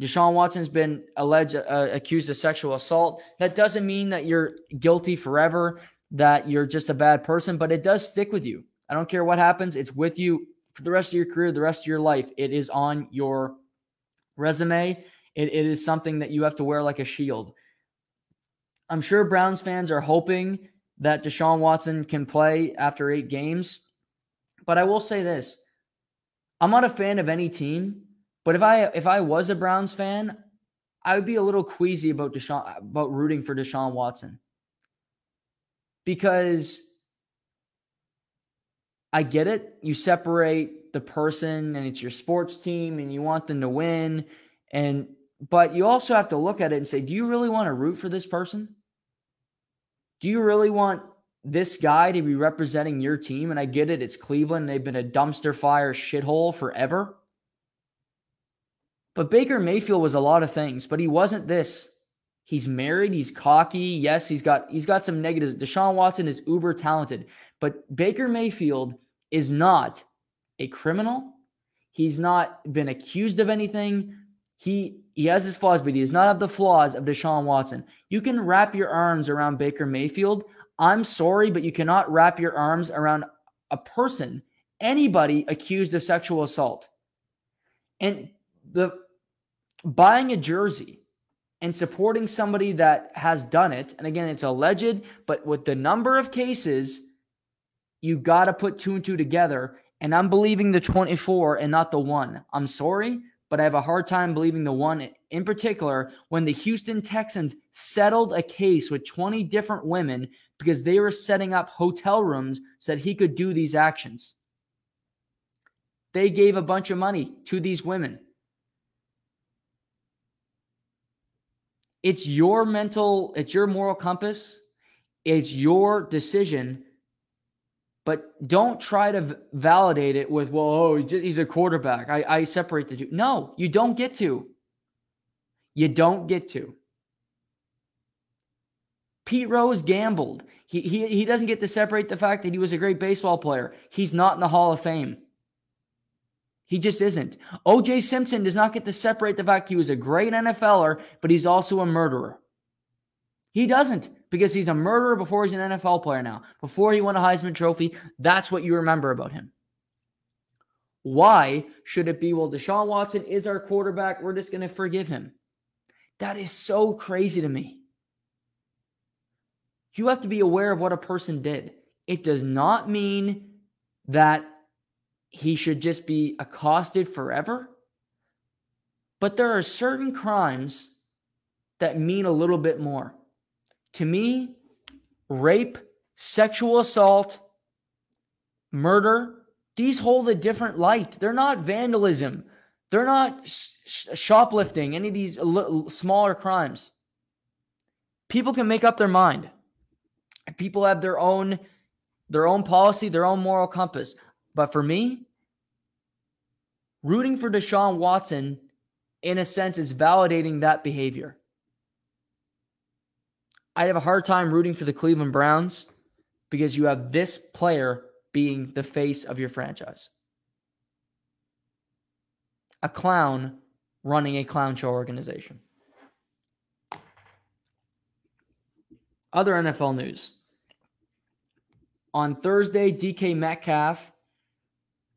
Deshaun Watson's been alleged uh, accused of sexual assault. That doesn't mean that you're guilty forever, that you're just a bad person, but it does stick with you. I don't care what happens, it's with you for the rest of your career, the rest of your life. It is on your resume. It, it is something that you have to wear like a shield. I'm sure Browns fans are hoping that Deshaun Watson can play after eight games. But I will say this I'm not a fan of any team but if I if I was a Browns fan, I would be a little queasy about Deshaun about rooting for Deshaun Watson. Because I get it. You separate the person and it's your sports team and you want them to win and but you also have to look at it and say, do you really want to root for this person? Do you really want this guy to be representing your team? And I get it, it's Cleveland. They've been a dumpster fire shithole forever. But Baker Mayfield was a lot of things, but he wasn't this. He's married, he's cocky. Yes, he's got he's got some negatives. Deshaun Watson is uber talented, but Baker Mayfield is not a criminal. He's not been accused of anything. He he has his flaws, but he does not have the flaws of Deshaun Watson. You can wrap your arms around Baker Mayfield. I'm sorry, but you cannot wrap your arms around a person, anybody accused of sexual assault. And the buying a jersey and supporting somebody that has done it, and again, it's alleged, but with the number of cases, you got to put two and two together. And I'm believing the 24 and not the one. I'm sorry, but I have a hard time believing the one in particular when the Houston Texans settled a case with 20 different women because they were setting up hotel rooms so that he could do these actions. They gave a bunch of money to these women. It's your mental, it's your moral compass, it's your decision. But don't try to validate it with, well, oh, he's a quarterback. I, I separate the two. No, you don't get to. You don't get to. Pete Rose gambled. He, he, he doesn't get to separate the fact that he was a great baseball player. He's not in the Hall of Fame. He just isn't. OJ Simpson does not get to separate the fact he was a great NFLer, but he's also a murderer. He doesn't because he's a murderer before he's an NFL player now. Before he won a Heisman Trophy, that's what you remember about him. Why should it be, well, Deshaun Watson is our quarterback. We're just going to forgive him. That is so crazy to me. You have to be aware of what a person did. It does not mean that he should just be accosted forever. But there are certain crimes that mean a little bit more. To me, rape, sexual assault, murder, these hold a different light. They're not vandalism. They're not sh- shoplifting, any of these smaller crimes. People can make up their mind. People have their own their own policy, their own moral compass. But for me, rooting for Deshaun Watson, in a sense, is validating that behavior. I have a hard time rooting for the Cleveland Browns because you have this player being the face of your franchise. A clown running a clown show organization. Other NFL news. On Thursday, DK Metcalf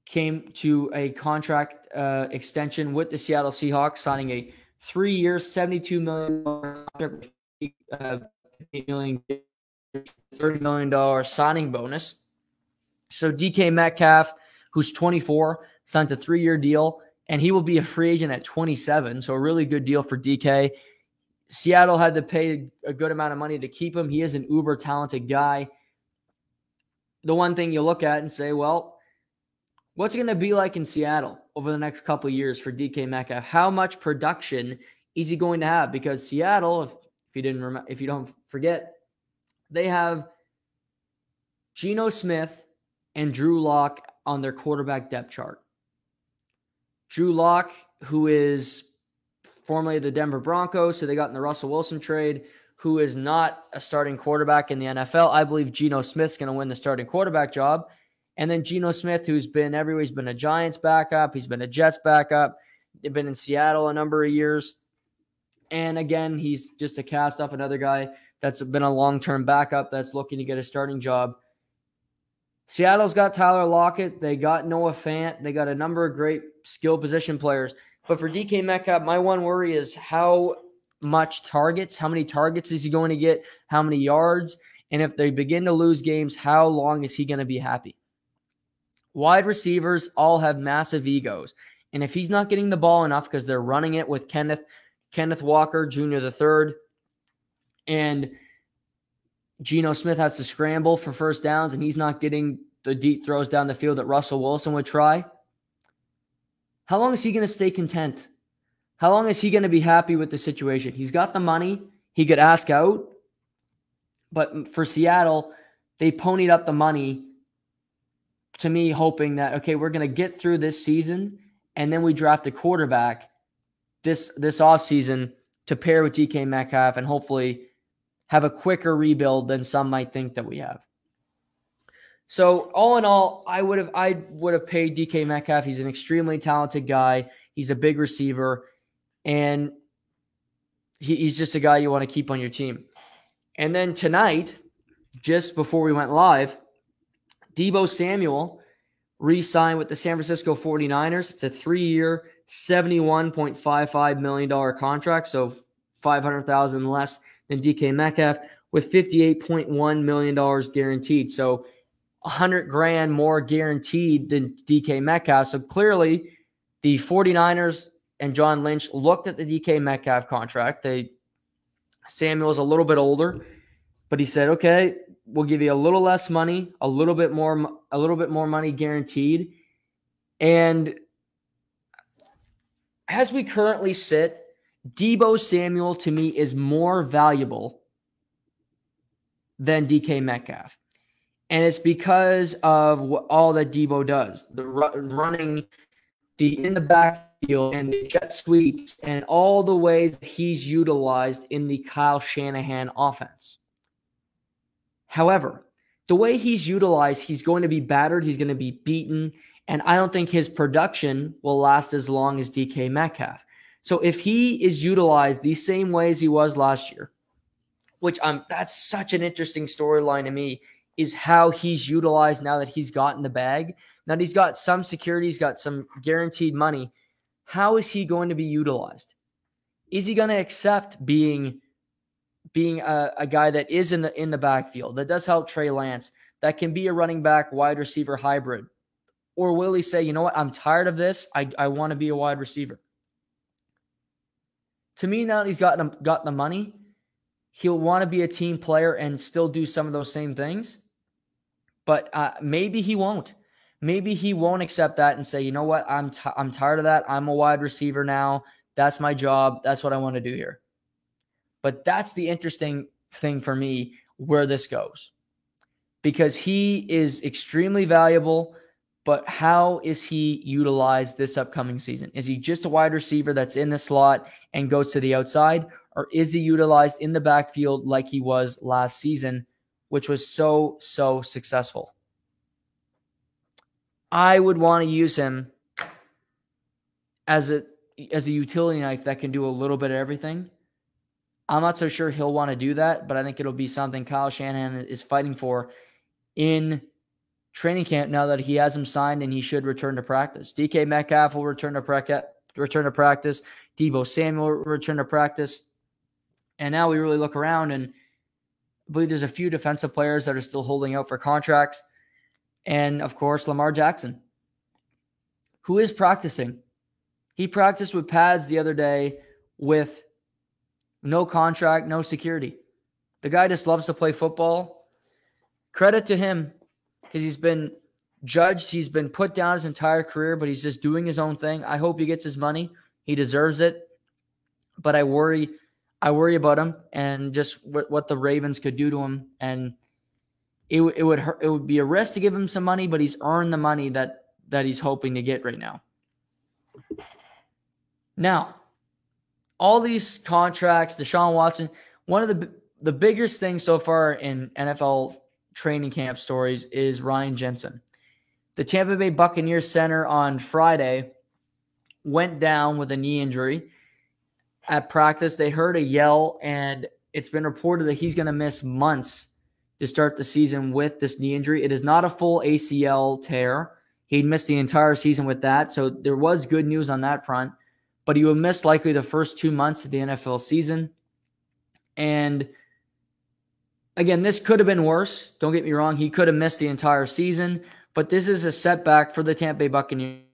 came to a contract uh, extension with the Seattle Seahawks, signing a three-year, $72 million contract, uh, million, $30 million signing bonus. So DK Metcalf, who's 24, signed a three-year deal, and he will be a free agent at 27. So a really good deal for DK. Seattle had to pay a good amount of money to keep him. He is an uber talented guy. The one thing you look at and say, well, what's it going to be like in Seattle over the next couple years for DK Metcalf? How much production is he going to have? Because Seattle, if, if you didn't if you don't forget, they have Geno Smith and Drew Lock on their quarterback depth chart. Drew Lock, who is formerly the Denver Broncos, so they got in the Russell Wilson trade, who is not a starting quarterback in the NFL. I believe Geno Smith's going to win the starting quarterback job. And then Geno Smith, who's been everywhere, he's been a Giants backup, he's been a Jets backup, they've been in Seattle a number of years. And again, he's just a cast off another guy that's been a long term backup that's looking to get a starting job. Seattle's got Tyler Lockett. They got Noah Fant. They got a number of great skill position players. But for DK Metcalf, my one worry is how much targets, how many targets is he going to get, how many yards, and if they begin to lose games, how long is he going to be happy? Wide receivers all have massive egos. And if he's not getting the ball enough because they're running it with Kenneth Kenneth Walker Jr. the third, and Geno Smith has to scramble for first downs, and he's not getting the deep throws down the field that Russell Wilson would try. How long is he going to stay content? How long is he going to be happy with the situation? He's got the money. He could ask out. But for Seattle, they ponied up the money to me, hoping that, okay, we're going to get through this season and then we draft a quarterback this this offseason to pair with DK Metcalf and hopefully have a quicker rebuild than some might think that we have. So all in all, I would have I would have paid DK Metcalf. He's an extremely talented guy. He's a big receiver, and he, he's just a guy you want to keep on your team. And then tonight, just before we went live, Deebo Samuel re-signed with the San Francisco 49ers. It's a three-year, $71.55 million contract, so 500,000 less than DK Metcalf with $58.1 million guaranteed. So 100 grand more guaranteed than DK Metcalf. So clearly, the 49ers and John Lynch looked at the DK Metcalf contract. They Samuel's a little bit older, but he said, "Okay, we'll give you a little less money, a little bit more a little bit more money guaranteed." And as we currently sit, Deebo Samuel to me is more valuable than DK Metcalf and it's because of all that Deebo does the running, the in the backfield, and the jet sweeps, and all the ways he's utilized in the Kyle Shanahan offense. However, the way he's utilized, he's going to be battered, he's going to be beaten, and I don't think his production will last as long as DK Metcalf. So if he is utilized the same way as he was last year, which I'm that's such an interesting storyline to me is how he's utilized now that he's gotten the bag. Now that he's got some security, he's got some guaranteed money. How is he going to be utilized? Is he going to accept being being a, a, guy that is in the in the backfield that does help Trey Lance, that can be a running back wide receiver hybrid? Or will he say, you know what, I'm tired of this. I, I want to be a wide receiver. To me, now that he's gotten got the money, he'll want to be a team player and still do some of those same things. But uh, maybe he won't. Maybe he won't accept that and say, you know what, I'm t- I'm tired of that. I'm a wide receiver now. That's my job. That's what I want to do here. But that's the interesting thing for me where this goes. Because he is extremely valuable, but how is he utilized this upcoming season? Is he just a wide receiver that's in the slot and goes to the outside? Or is he utilized in the backfield like he was last season which was so, so successful. I would want to use him as a as a utility knife that can do a little bit of everything. I'm not so sure he'll want to do that, but I think it'll be something Kyle Shanahan is fighting for in training camp now that he has him signed and he should return to practice. DK Metcalf will return to practice. Return to practice. Deebo Samuel return to practice. And now we really look around and I believe there's a few defensive players that are still holding out for contracts. And of course, Lamar Jackson, who is practicing. He practiced with pads the other day with no contract, no security. The guy just loves to play football. Credit to him because he's been judged, he's been put down his entire career, but he's just doing his own thing. I hope he gets his money. He deserves it. But I worry I worry about him and just what, what the Ravens could do to him and it, it would hurt, it would be a risk to give him some money, but he's earned the money that that he's hoping to get right now. Now, all these contracts, Deshaun Watson, one of the the biggest things so far in NFL training camp stories is Ryan Jensen. The Tampa Bay Buccaneers center on Friday went down with a knee injury at practice. They heard a yell, and it's been reported that he's going to miss months to start the season with this knee injury. It is not a full ACL tear. He'd missed the entire season with that. So there was good news on that front, but he would miss likely the first two months of the NFL season. And again, this could have been worse. Don't get me wrong. He could have missed the entire season, but this is a setback for the Tampa Bay Buccaneers.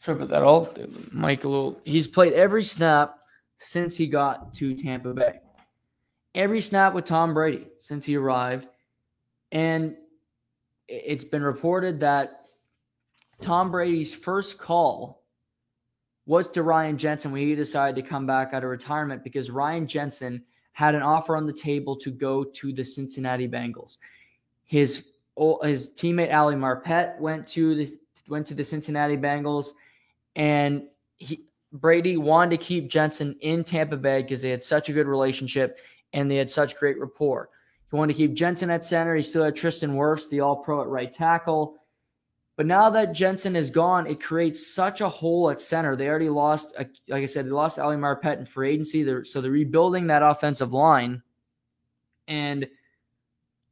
Sorry about that. All Michael, he's played every snap since he got to Tampa Bay. Every snap with Tom Brady since he arrived. And it's been reported that Tom Brady's first call was to Ryan Jensen when he decided to come back out of retirement because Ryan Jensen had an offer on the table to go to the Cincinnati Bengals. His his teammate Ali Marpet went to the went to the Cincinnati Bengals and he, Brady wanted to keep Jensen in Tampa Bay because they had such a good relationship and they had such great rapport. He wanted to keep Jensen at center. He still had Tristan Wirfs, the all pro at right tackle. But now that Jensen is gone, it creates such a hole at center. They already lost, like I said, they lost Ali Marpet in free agency. They're, so they're rebuilding that offensive line. And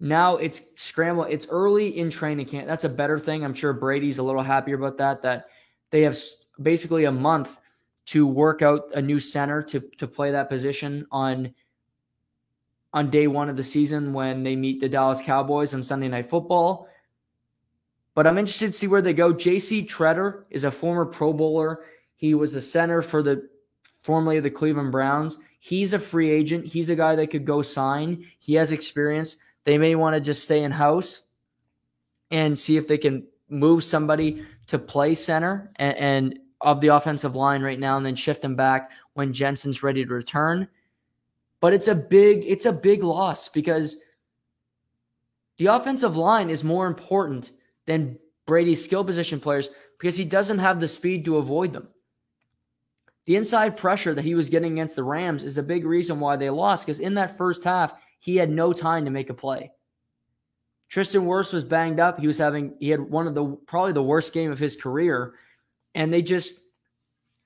now it's scramble. It's early in training camp. That's a better thing. I'm sure Brady's a little happier about that, that they have basically a month to work out a new center to to play that position on on day one of the season when they meet the Dallas Cowboys on Sunday Night Football. But I'm interested to see where they go. J.C. Tretter is a former Pro Bowler. He was a center for the formerly of the Cleveland Browns. He's a free agent. He's a guy that could go sign. He has experience. They may want to just stay in house and see if they can move somebody to play center and, and of the offensive line right now and then shift them back when Jensen's ready to return. But it's a big it's a big loss because the offensive line is more important than Brady's skill position players because he doesn't have the speed to avoid them. The inside pressure that he was getting against the Rams is a big reason why they lost because in that first half, he had no time to make a play. Tristan Wirfs was banged up. He was having he had one of the probably the worst game of his career and they just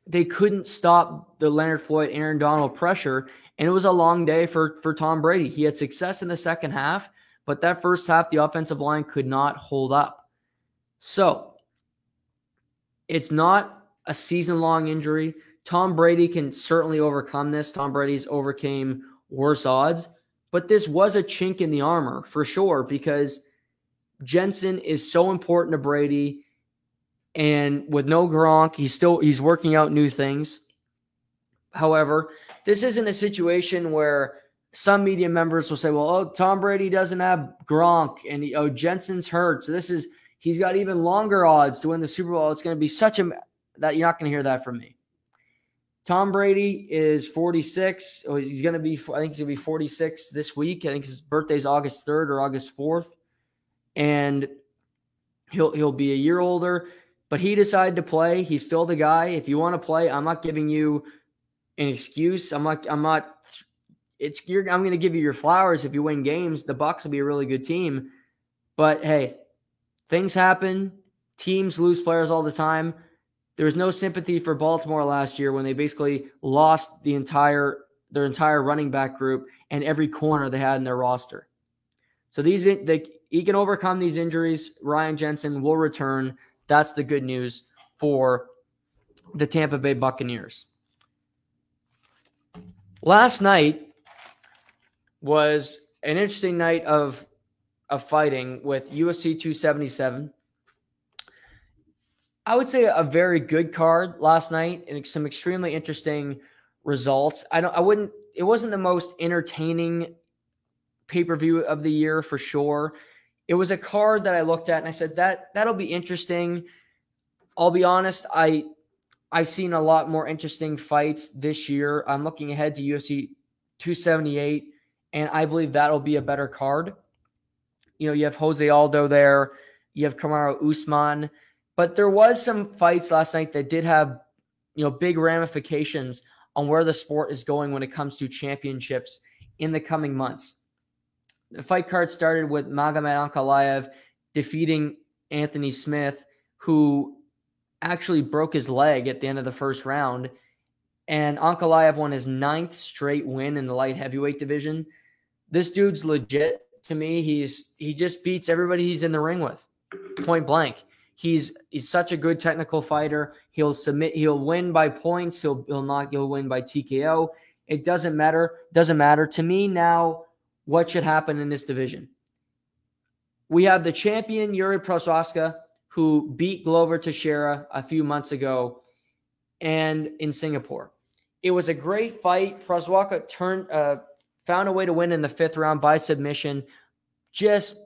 they couldn't stop the Leonard Floyd, Aaron Donald pressure, and it was a long day for for Tom Brady. He had success in the second half, but that first half the offensive line could not hold up. So, it's not a season-long injury. Tom Brady can certainly overcome this. Tom Brady's overcame worse odds, but this was a chink in the armor for sure because Jensen is so important to Brady. And with no Gronk, he's still he's working out new things. However, this isn't a situation where some media members will say, well, oh, Tom Brady doesn't have Gronk and oh, Jensen's hurt. So this is, he's got even longer odds to win the Super Bowl. It's going to be such a, that you're not going to hear that from me. Tom Brady is 46. Oh, he's going to be, I think he's going to be 46 this week. I think his birthday is August 3rd or August 4th. And he'll, he'll be a year older, but he decided to play. He's still the guy. If you want to play, I'm not giving you an excuse. I'm not, I'm not, it's, you're, I'm going to give you your flowers. If you win games, the Bucks will be a really good team. But hey, things happen. Teams lose players all the time. There was no sympathy for Baltimore last year when they basically lost the entire their entire running back group and every corner they had in their roster. So these they he can overcome these injuries. Ryan Jensen will return. That's the good news for the Tampa Bay Buccaneers. Last night was an interesting night of of fighting with UFC 277. I would say a very good card last night and some extremely interesting results. I don't I wouldn't it wasn't the most entertaining pay-per-view of the year for sure. It was a card that I looked at and I said that that'll be interesting. I'll be honest, I I've seen a lot more interesting fights this year. I'm looking ahead to UFC 278 and I believe that'll be a better card. You know, you have Jose Aldo there, you have Kamaru Usman. But there was some fights last night that did have, you know, big ramifications on where the sport is going when it comes to championships in the coming months. The fight card started with Magomed Ankalaev defeating Anthony Smith, who actually broke his leg at the end of the first round. And Ankalaev won his ninth straight win in the light heavyweight division. This dude's legit to me. He's he just beats everybody he's in the ring with, point blank. He's he's such a good technical fighter. He'll submit. He'll win by points. He'll he'll not. He'll win by TKO. It doesn't matter. Doesn't matter to me now. What should happen in this division? We have the champion Yuri Prochazka who beat Glover Teixeira a few months ago, and in Singapore. It was a great fight. Prochazka turned uh, found a way to win in the fifth round by submission, just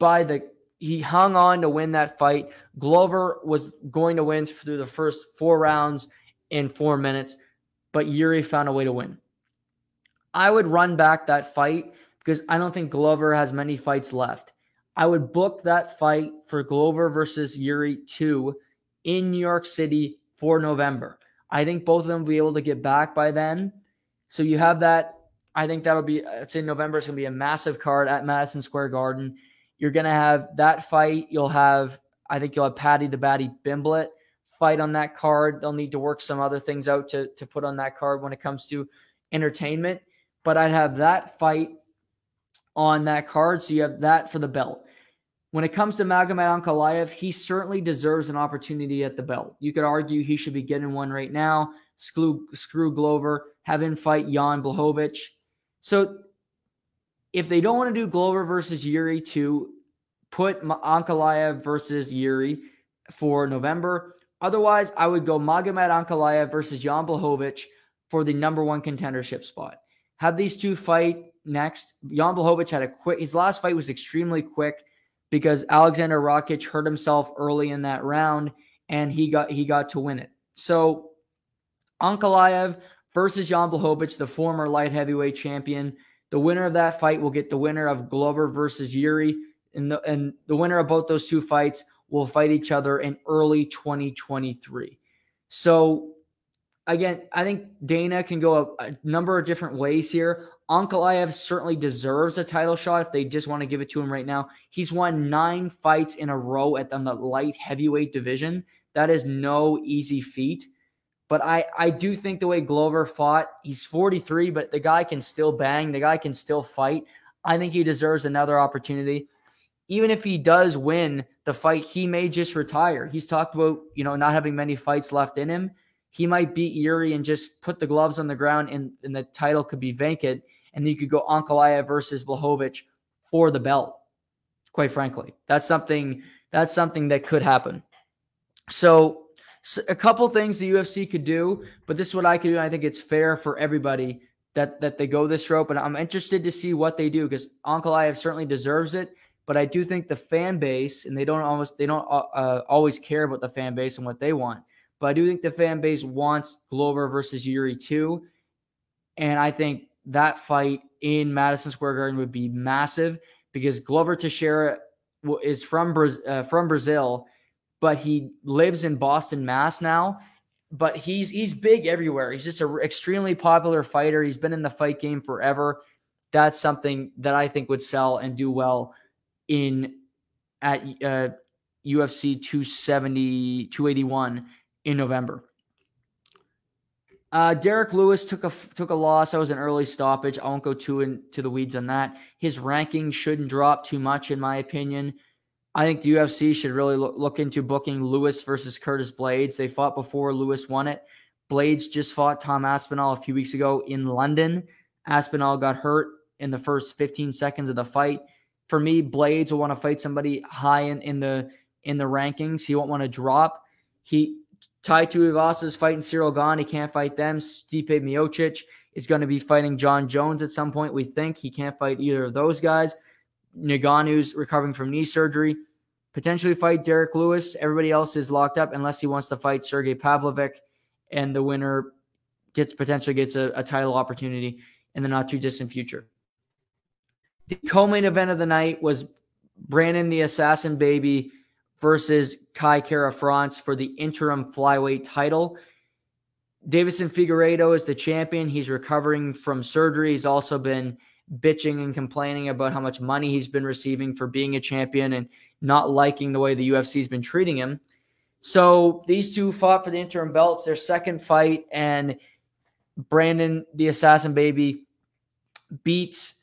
by the he hung on to win that fight. Glover was going to win through the first four rounds in four minutes, but Yuri found a way to win. I would run back that fight because I don't think Glover has many fights left. I would book that fight for Glover versus Yuri 2 in New York City for November. I think both of them will be able to get back by then. So you have that. I think that'll be, it's in November. It's going to be a massive card at Madison Square Garden. You're going to have that fight. You'll have, I think you'll have Paddy the Baddy Pimblett fight on that card. They'll need to work some other things out to, to put on that card when it comes to entertainment. But I'd have that fight on that card. So you have that for the belt. When it comes to Magomed Ankalaev, he certainly deserves an opportunity at the belt. You could argue he should be getting one right now. Screw, screw Glover, have him fight Jan Blachowicz. So if they don't want to do Glover versus Yuri to put Ankalaev versus Yuri for November. Otherwise, I would go Magomed Ankalaev versus Jan Blachowicz for the number one contendership spot. Have these two fight next. Jan Blachowicz had a quick, his last fight was extremely quick because Alexander Rakic hurt himself early in that round and he got he got to win it. So Ankalaev versus Jan Blachowicz, the former light heavyweight champion. The winner of that fight will get the winner of Glover versus Yuri, and the, and the winner of both those two fights will fight each other in early 2023. So, again, I think Dana can go a, a number of different ways here. Ankalaev certainly deserves a title shot if they just want to give it to him right now. He's won nine fights in a row at the light heavyweight division. That is no easy feat. But I, I do think the way Glover fought, he's 43, but the guy can still bang. The guy can still fight. I think he deserves another opportunity. Even if he does win the fight, he may just retire. He's talked about, you know, not having many fights left in him. He might beat Yuri and just put the gloves on the ground and, and the title could be vacant. And you could go Ankalaev versus Blachowicz for the belt. Quite frankly, that's something that's something that could happen. So a couple things the UFC could do, but this is what I could do. I think it's fair for everybody that that they go this route. But I'm interested to see what they do because Ankalaev certainly deserves it. But I do think the fan base, and they don't almost they don't uh, uh, always care about the fan base and what they want. But I do think the fan base wants Glover versus Yuri too, and I think that fight in Madison Square Garden would be massive because Glover Teixeira is from uh, from Brazil, but he lives in Boston, Mass now. But he's he's big everywhere. He's just an extremely popular fighter. He's been in the fight game forever. That's something that I think would sell and do well in at uh, UFC 270 281 in November. Uh, Derrick Lewis took a took a loss. That was an early stoppage. I won't go too into the weeds on that. His ranking shouldn't drop too much, in my opinion. I think the UFC should really look, look into booking Lewis versus Curtis Blaydes. They fought before Lewis won it. Blaydes just fought Tom Aspinall a few weeks ago in London. Aspinall got hurt in the first 15 seconds of the fight. For me, Blaydes will want to fight somebody high in, in the in the rankings. He won't want to drop. He Tai Tuivasa is fighting Ciryl Gane. He can't fight them. Stipe Miocic is going to be fighting John Jones at some point. We think he can't fight either of those guys. Ngannou's recovering from knee surgery. Potentially fight Derrick Lewis. Everybody else is locked up unless he wants to fight Sergey Pavlovich, and the winner gets potentially gets a, a title opportunity in the not too distant future. The co-main event of the night was Brandon the Assassin Baby versus Kai Kara France for the interim flyweight title. Deiveson Figueiredo is the champion. He's recovering from surgery. He's also been bitching and complaining about how much money he's been receiving for being a champion and not liking the way the UFC's been treating him. So these two fought for the interim belts, their second fight, and Brandon the Assassin Baby beats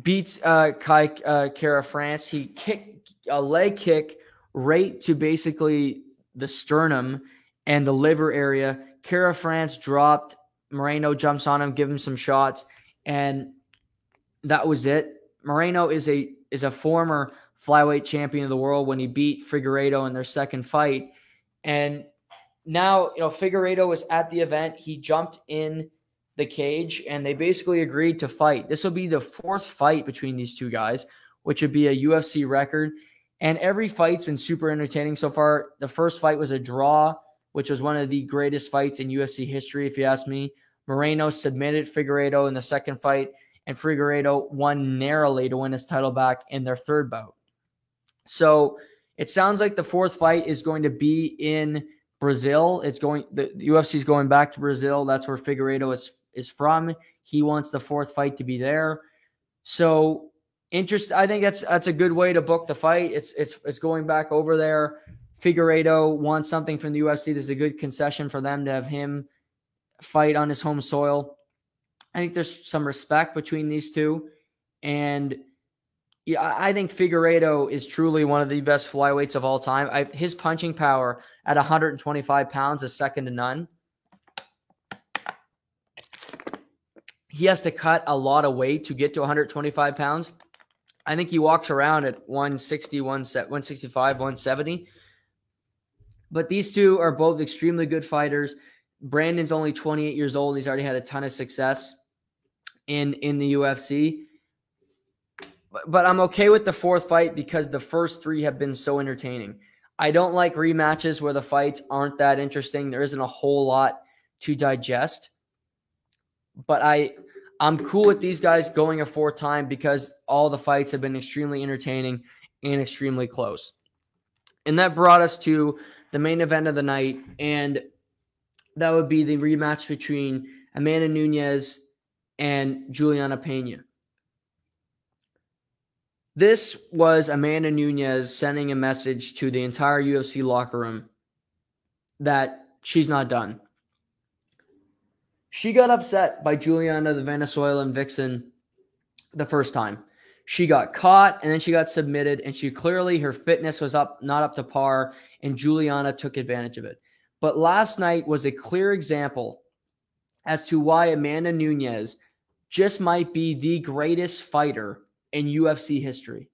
beats uh, Kai uh, Kara France. He kicked a leg kick right to basically the sternum and the liver area. Kara France dropped. Moreno jumps on him, give him some shots, and that was it. Moreno is a is a former flyweight champion of the world when he beat Figueiredo in their second fight, and now you know Figueiredo was at the event. He jumped in the cage, and they basically agreed to fight. This will be the fourth fight between these two guys, which would be a UFC record. And every fight's been super entertaining so far. The first fight was a draw, which was one of the greatest fights in UFC history, if you ask me. Moreno submitted Figueiredo in the second fight, and Figueiredo won narrowly to win his title back in their third bout. So it sounds like the fourth fight is going to be in Brazil. It's going the, UFC is going back to Brazil. That's where Figueiredo is is from. He wants the fourth fight to be there. So interest. I think that's that's a good way to book the fight. It's it's it's going back over there. Figueiredo wants something from the UFC. This is a good concession for them to have him fight on his home soil. I think there's some respect between these two, and yeah, I think Figueiredo is truly one of the best flyweights of all time. I, his punching power at 125 pounds is second to none. He has to cut a lot of weight to get to 125 pounds. I think he walks around at 160, 165, 170. But these two are both extremely good fighters. Brandon's only 28 years old. He's already had a ton of success in in the UFC. But, but I'm okay with the fourth fight because the first three have been so entertaining. I don't like rematches where the fights aren't that interesting. There isn't a whole lot to digest. But I I'm cool with these guys going a fourth time because all the fights have been extremely entertaining and extremely close. And that brought us to the main event of the night, and that would be the rematch between Amanda Nunes and Juliana Pena. This was Amanda Nunes sending a message to the entire UFC locker room that she's not done. She got upset by Juliana, the Venezuelan vixen, the first time. She got caught and then she got submitted, and she clearly her fitness was up not up to par, and Juliana took advantage of it. But last night was a clear example as to why Amanda Nunes just might be the greatest fighter in UFC history.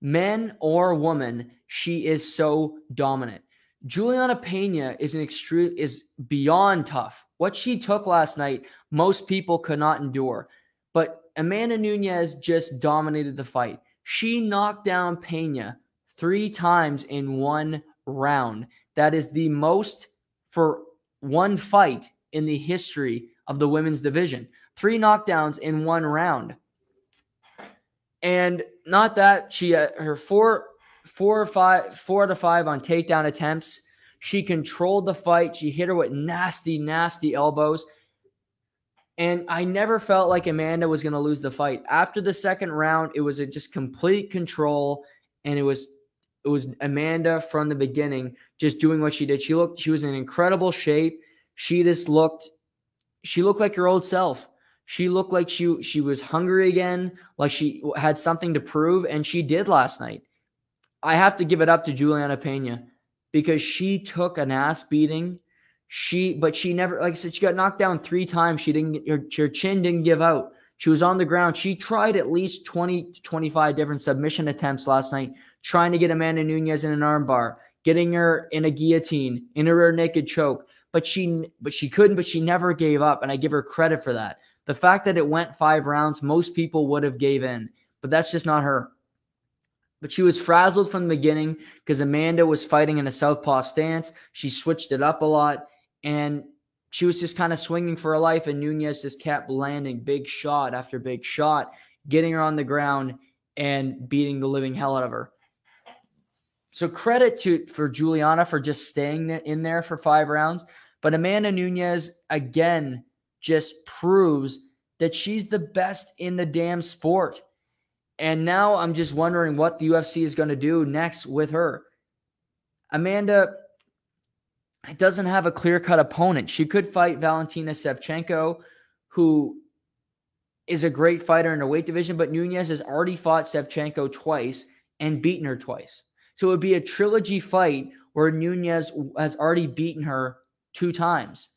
Men or woman, she is so dominant. Juliana Pena is an extreme is beyond tough. What she took last night, most people could not endure. But Amanda Nunes just dominated the fight. She knocked down Pena three times in one round. That is the most for one fight in the history of the women's division. Three knockdowns in one round. And not that she uh, her four four or five four out of five on takedown attempts. She controlled the fight. She hit her with nasty, nasty elbows. And I never felt like Amanda was going to lose the fight. After the second round, it was a just complete control, and it was it was Amanda from the beginning, just doing what she did. She looked, she was in incredible shape. She just looked, she looked like her old self. She looked like she she was hungry again, like she had something to prove, and she did last night. I have to give it up to Juliana Pena because she took an ass beating. She, but she never, like I said, she got knocked down three times. She didn't, her, her chin didn't give out. She was on the ground. She tried at least 20 to 25 different submission attempts last night trying to get Amanda Nunes in an armbar, getting her in a guillotine, in a rear naked choke. But she but she couldn't, but she never gave up. And I give her credit for that. The fact that it went five rounds, most people would have gave in, but that's just not her. But she was frazzled from the beginning because Amanda was fighting in a southpaw stance. She switched it up a lot, and she was just kind of swinging for her life. And Nunes just kept landing big shot after big shot, getting her on the ground and beating the living hell out of her. So credit to for Juliana for just staying in there for five rounds. But Amanda Nunes again just proves that she's the best in the damn sport. And now I'm just wondering what the UFC is going to do next with her. Amanda doesn't have a clear cut opponent. She could fight Valentina Shevchenko, who is a great fighter in her weight division, but Nunes has already fought Shevchenko twice and beaten her twice. So it would be a trilogy fight where Nunes has already beaten her two times.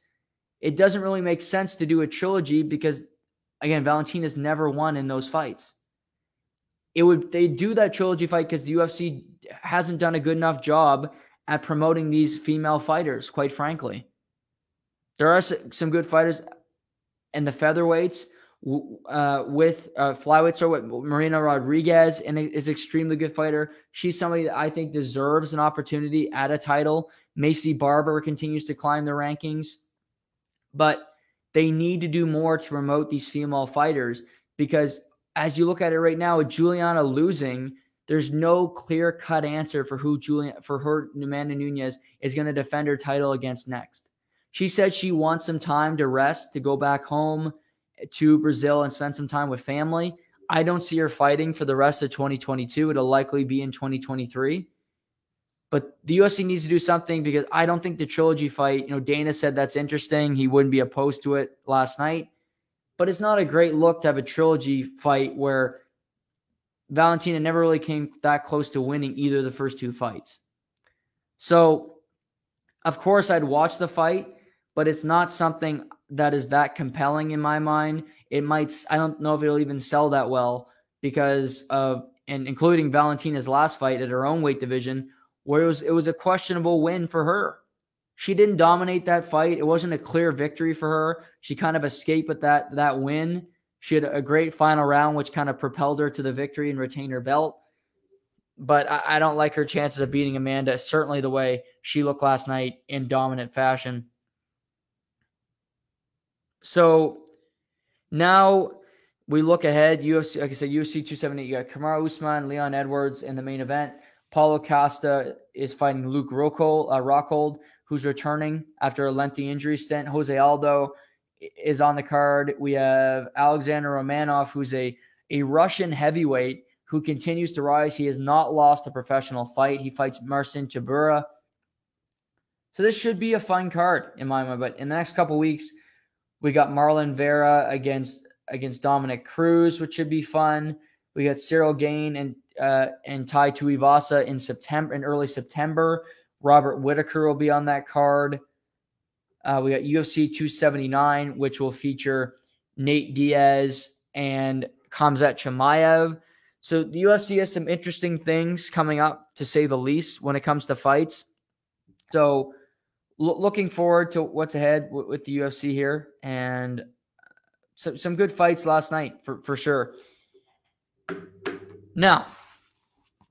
It doesn't really make sense to do a trilogy because, again, Valentina's never won in those fights. It would they do that trilogy fight because the UFC hasn't done a good enough job at promoting these female fighters. Quite frankly, there are some good fighters in the featherweights uh, with uh, flyweights or with Marina Rodriguez, and is extremely good fighter. She's somebody that I think deserves an opportunity at a title. Maycee Barber continues to climb the rankings, but they need to do more to promote these female fighters because as you look at it right now, with Juliana losing, there's no clear cut answer for who Julian for her Amanda Nunes is going to defend her title against next. She said she wants some time to rest, to go back home to Brazil and spend some time with family. I don't see her fighting for the rest of 2022. It'll likely be in 2023. But the UFC needs to do something because I don't think the trilogy fight, you know, Dana said that's interesting. He wouldn't be opposed to it last night. But it's not a great look to have a trilogy fight where Valentina never really came that close to winning either of the first two fights. So, of course, I'd watch the fight, but it's not something that is that compelling in my mind. It might, I don't know if it'll even sell that well because of, and including Valentina's last fight at her own weight division, where it was, it was a questionable win for her. She didn't dominate that fight. It wasn't a clear victory for her. She kind of escaped with that, that win. She had a great final round, which kind of propelled her to the victory and retained her belt. But I, I don't like her chances of beating Amanda, certainly the way she looked last night in dominant fashion. So now we look ahead. UFC, like I said, UFC 278. You got Kamaru Usman, Leon Edwards in the main event. Paulo Costa is fighting Luke Rockhold, uh, Rockhold, who's returning after a lengthy injury stint. Jose Aldo is on the card. We have Alexander Romanov, who's a, a Russian heavyweight who continues to rise. He has not lost a professional fight. He fights Marcin Tybura. So this should be a fun card in my mind. But in the next couple weeks, we got Marlon Vera against against Dominick Cruz, which should be fun. We got Ciryl Gane and uh, and Tai Tuivasa in September in early September. Robert Whitaker will be on that card. Uh, we got UFC 279, which will feature Nate Diaz and Khamzat Chimaev. So the UFC has some interesting things coming up, to say the least, when it comes to fights. So, lo- looking forward to what's ahead w- with the UFC here, and some some good fights last night for for sure. Now,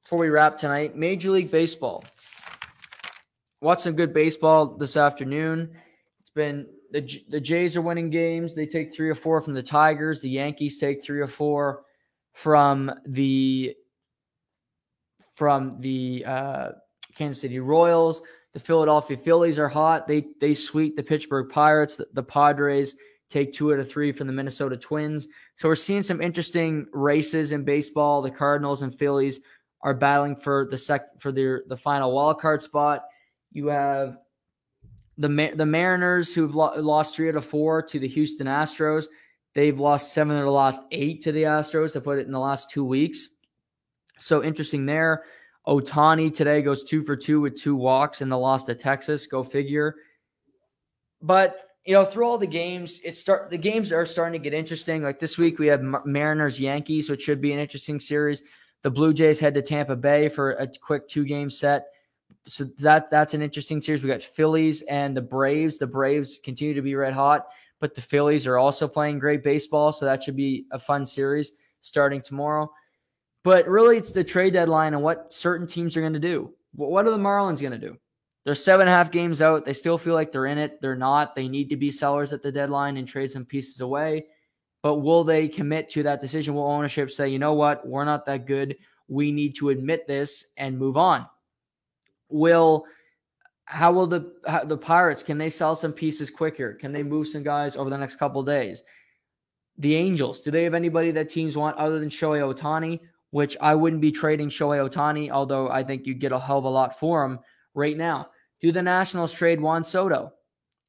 before we wrap tonight, Major League Baseball. Watch some good baseball this afternoon. It's been the the Jays are winning games. They take three or four from the Tigers. The Yankees take three or four from the from the uh, Kansas City Royals. The Philadelphia Phillies are hot. They they sweep the Pittsburgh Pirates. The, the Padres take two out of three from the Minnesota Twins. So we're seeing some interesting races in baseball. The Cardinals and Phillies are battling for the sec for their the final wild card spot. You have the the Mariners who've lo- lost three out of four to the Houston Astros. They've lost seven of the last eight to the Astros. To put it in the last two weeks. So interesting there. Ohtani today goes two for two with two walks in the loss to Texas. Go figure. But you know, through all the games, it start the games are starting to get interesting. Like this week, we have Mariners Yankees, which should be an interesting series. The Blue Jays head to Tampa Bay for a quick two game set. So that that's an interesting series. We got Phillies and the Braves. The Braves continue to be red hot, but the Phillies are also playing great baseball. So that should be a fun series starting tomorrow. But really, it's the trade deadline and what certain teams are going to do. What are the Marlins going to do? They're seven and a half games out. They still feel like they're in it. They're not. They need to be sellers at the deadline and trade some pieces away. But will they commit to that decision? Will ownership say, you know what, we're not that good. We need to admit this and move on? Will how will the how, the Pirates can they sell some pieces quicker? Can they move some guys over the next couple days? The Angels, do they have anybody that teams want other than Shohei Ohtani? Which I wouldn't be trading Shohei Ohtani, although I think you get a hell of a lot for him right now. Do the Nationals trade Juan Soto?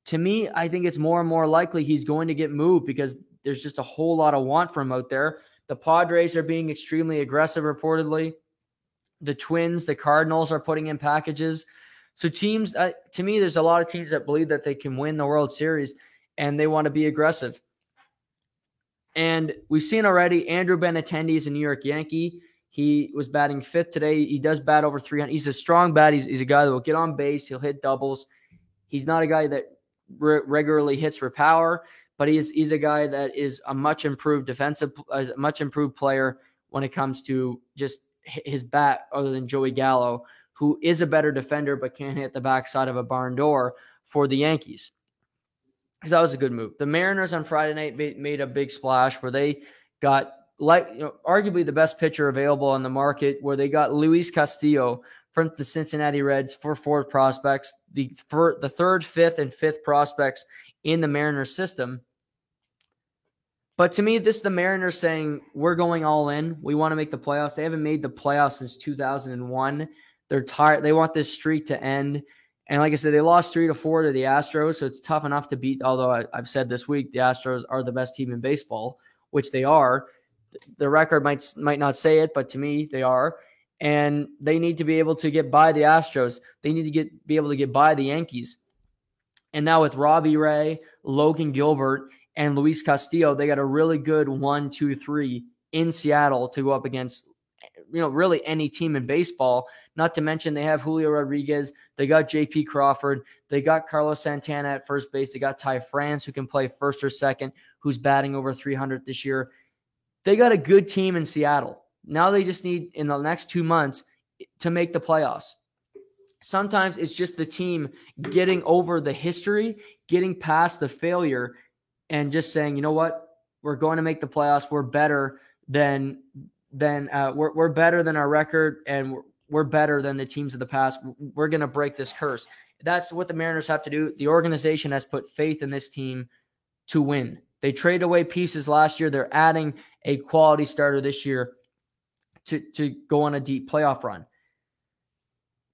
To me, I think it's more and more likely he's going to get moved because there's just a whole lot of want for him out there. The Padres are being extremely aggressive, reportedly. The Twins, the Cardinals are putting in packages. So, teams, uh, to me, there's a lot of teams that believe that they can win the World Series and they want to be aggressive. And we've seen already Andrew Benintendi is a New York Yankee. He was batting fifth today. He does bat over 300. He's a strong bat. He's, he's a guy that will get on base. He'll hit doubles. He's not a guy that re- regularly hits for power, but he's he's a guy that is a much improved defensive, a much improved player when it comes to just his bat, other than Joey Gallo, who is a better defender but can't hit the backside of a barn door for the Yankees. Because that was a good move. The Mariners on Friday night made a big splash where they got like you know, arguably the best pitcher available on the market, where they got Luis Castillo from the Cincinnati Reds for four prospects, the for the third, fifth, and fifth prospects in the Mariners system. But to me, this is the Mariners saying we're going all in. We want to make the playoffs. They haven't made the playoffs since 2001. They're tired. They want this streak to end. And like I said, they lost three to four to the Astros, so it's tough enough to beat. Although I, have said this week the Astros are the best team in baseball, which they are the record might might not say it, but to me they are. And they need to be able to get by the Astros. They need to get be able to get by the Yankees. And now with Robbie Ray, Logan Gilbert, and Luis Castillo, they got a really good one, two, three in Seattle to go up against, you know, really any team in baseball. Not to mention they have Julio Rodriguez, they got J.P. Crawford, they got Carlos Santana at first base, they got Ty France who can play first or second, who's batting over 300 this year. They got a good team in Seattle. Now they just need in the next two months to make the playoffs. Sometimes it's just the team getting over the history, getting past the failure, and just saying, you know what, we're going to make the playoffs. We're better than than uh, we're we're better than our record, and we're, we're better than the teams of the past. We're going to break this curse. That's what the Mariners have to do. The organization has put faith in this team to win. They traded away pieces last year. They're adding a quality starter this year to, to go on a deep playoff run.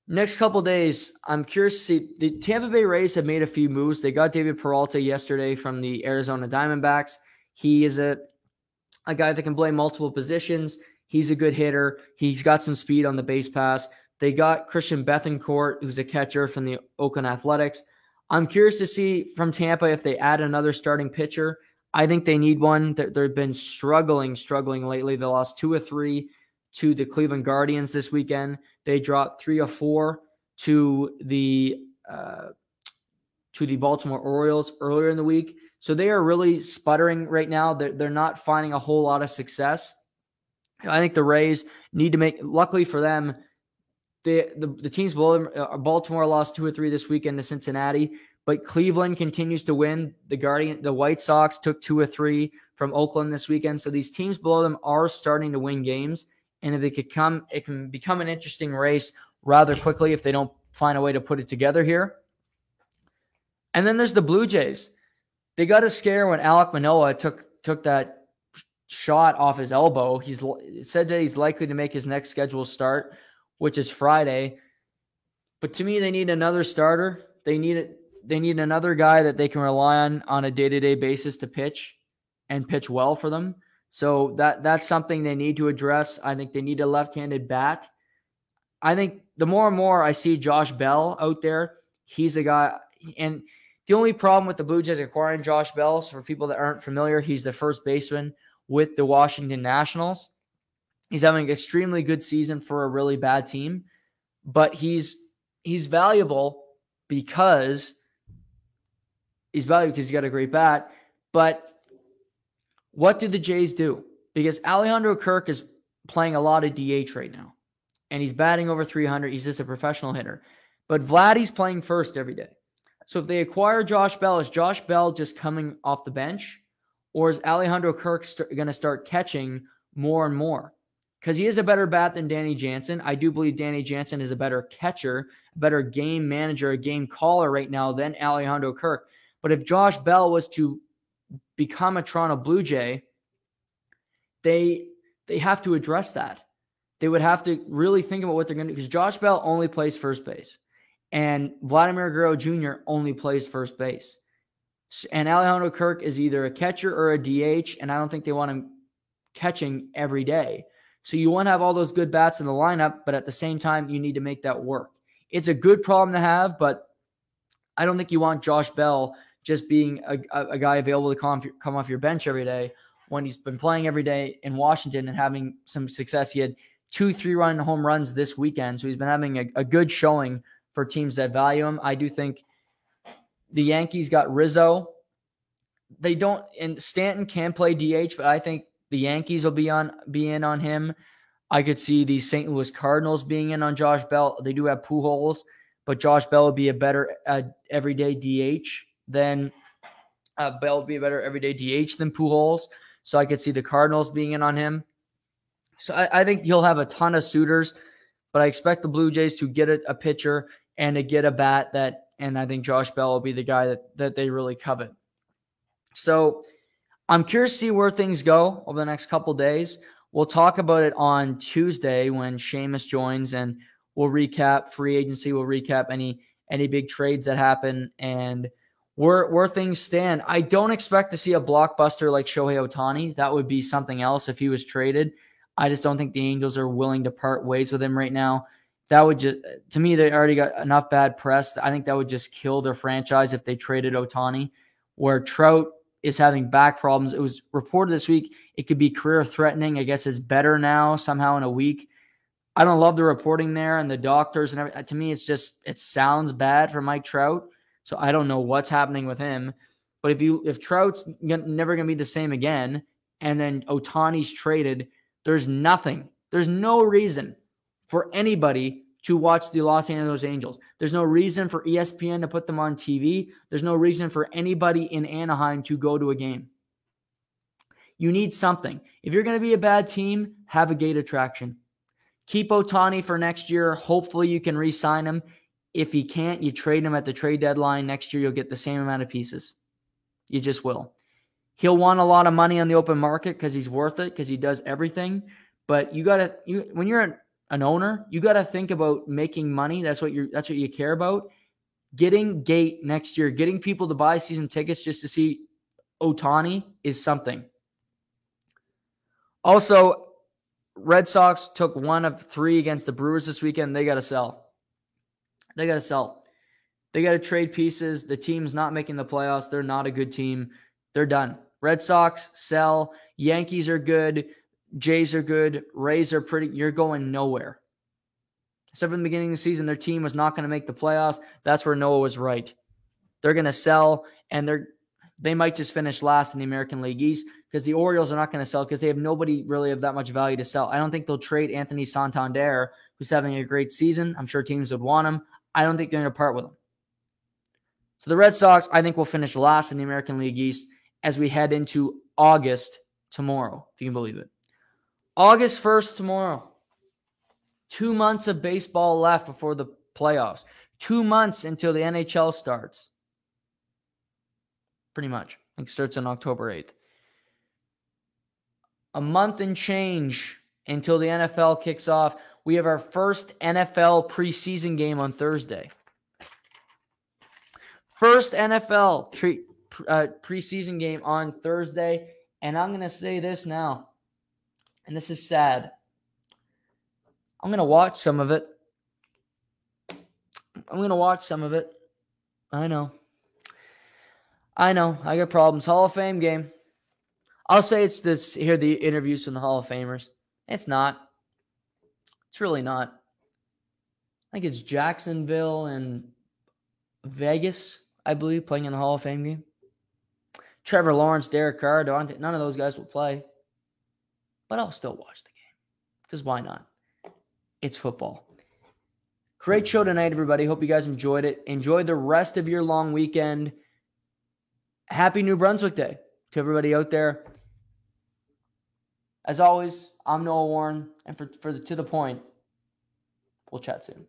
Next couple days, I'm curious to see the Tampa Bay Rays have made a few moves. They got David Peralta yesterday from the Arizona Diamondbacks. He is a a guy that can play multiple positions. He's a good hitter. He's got some speed on the base pass. They got Christian Bethancourt, who's a catcher from the Oakland Athletics. I'm curious to see from Tampa if they add another starting pitcher. I think they need one. They've been struggling, struggling lately. They lost two or three to the Cleveland Guardians this weekend. They dropped three or four to the uh, to the Baltimore Orioles earlier in the week. So they are really sputtering right now. They're, they're not finding a whole lot of success. I think the Rays need to make, luckily for them, the, the, the teams uh, Baltimore lost two or three this weekend to Cincinnati, but Cleveland continues to win. The Guardian, the White Sox took two or three from Oakland this weekend. So these teams below them are starting to win games. And if it could come, it can become an interesting race rather quickly if they don't find a way to put it together here. And then there's the Blue Jays. They got a scare when Alek Manoah took took that shot off his elbow. He's said that he's likely to make his next scheduled start, which is Friday. But to me, they need another starter. They need it. They need another guy that they can rely on on a day to day basis to pitch and pitch well for them. So that that's something they need to address. I think they need a left-handed bat. I think the more and more I see Josh Bell out there, he's a guy and the only problem with the Blue Jays acquiring Josh Bell, so for people that aren't familiar, he's the first baseman with the Washington Nationals. He's having an extremely good season for a really bad team, but he's he's valuable because he's valuable because he's got a great bat. But what do the Jays do? Because Alejandro Kirk is playing a lot of DH right now, and he's batting over 300. He's just a professional hitter. But Vladdy's playing first every day. So if they acquire Josh Bell, is Josh Bell just coming off the bench? Or is Alejandro Kirk st- going to start catching more and more? Because he is a better bat than Danny Jansen. I do believe Danny Jansen is a better catcher, better game manager, a game caller right now than Alejandro Kirk. But if Josh Bell was to become a Toronto Blue Jay, they they have to address that. They would have to really think about what they're going to do because Josh Bell only plays first base and Vladimir Guerrero Jr. only plays first base. And Alejandro Kirk is either a catcher or a DH, and I don't think they want him catching every day. So you want to have all those good bats in the lineup, but at the same time, you need to make that work. It's a good problem to have, but I don't think you want Josh Bell just being a, a, guy available to come, come off your bench every day when he's been playing every day in Washington and having some success. He had two three run home runs this weekend, so he's been having a, a good showing for teams that value him. I do think the Yankees got Rizzo. They don't and Stanton can play DH, but I think the Yankees will be on be in on him. I could see the St. Louis Cardinals being in on Josh Bell. They do have Pujols, but Josh Bell would be a better uh, everyday DH than uh, Bell would be a better everyday DH than Pujols. So I could see the Cardinals being in on him. So I, I think he'll have a ton of suitors, but I expect the Blue Jays to get a, a pitcher and to get a bat that, and I think Josh Bell will be the guy that, that they really covet. So I'm curious to see where things go over the next couple days. We'll talk about it on Tuesday when Seamus joins and we'll recap free agency. We'll recap any any big trades that happen and where where things stand. I don't expect to see a blockbuster like Shohei Ohtani. That would be something else if he was traded. I just don't think the Angels are willing to part ways with him right now that would just to me they already got enough bad press. I think that would just kill their franchise if they traded Ohtani. Where Trout is having back problems. It was reported this week it could be career threatening. I guess it's better now somehow in a week. I don't love the reporting there and the doctors and everything. To me, it's just it sounds bad for Mike Trout. So I don't know what's happening with him. But if you if Trout's never going to be the same again, and then Ohtani's traded, there's nothing. There's no reason for anybody to watch the Los Angeles Angels. There's no reason for ESPN to put them on TV. There's no reason for anybody in Anaheim to go to a game. You need something. If you're going to be a bad team, have a gate attraction. Keep Ohtani for next year. Hopefully, you can re sign him. If he can't, you trade him at the trade deadline. Next year, you'll get the same amount of pieces. You just will. He'll want a lot of money on the open market because he's worth it because he does everything. But you got to, you, when you're an owner, you got to think about making money. That's what you're that's what you care about. Getting gate next year, getting people to buy season tickets just to see Ohtani is something. Also, Red Sox took one of three against the Brewers this weekend. They got to sell. They got to sell. They got to trade pieces. The team's not making the playoffs. They're not a good team. They're done. Red Sox sell. Yankees are good. Jays are good. Rays are pretty. You're going nowhere. said from the beginning of the season their team was not going to make the playoffs. That's where Noah was right. They're going to sell, and they're they might just finish last in the American League East because the Orioles are not going to sell because they have nobody really of that much value to sell. I don't think they'll trade Anthony Santander, who's having a great season. I'm sure teams would want him. I don't think they're going to part with him. So the Red Sox, I think, will finish last in the American League East as we head into August tomorrow, if you can believe it. August 1st tomorrow. Two months of baseball left before the playoffs. Two months until the NHL starts pretty much. I think starts on October 8th. A month and change until the NFL kicks off. We have our first NFL preseason game on Thursday. First NFL tre- uh, preseason game on Thursday. And I'm going to say this now, and this is sad. I'm going to watch some of it. I'm going to watch some of it. I know. I know. I got problems. Hall of Fame game. I'll say it's this here the interviews from the Hall of Famers. It's not. It's really not. I think it's Jacksonville and Vegas, I believe, playing in the Hall of Fame game. Trevor Lawrence, Derek Carr, Dante, none of those guys will play. But I'll still watch the game. Because why not? It's football. Great show tonight, everybody. Hope you guys enjoyed it. Enjoy the rest of your long weekend happy New Brunswick Day to everybody out there. As always, I'm Noah Warren, and for, for the, to the point, we'll chat soon.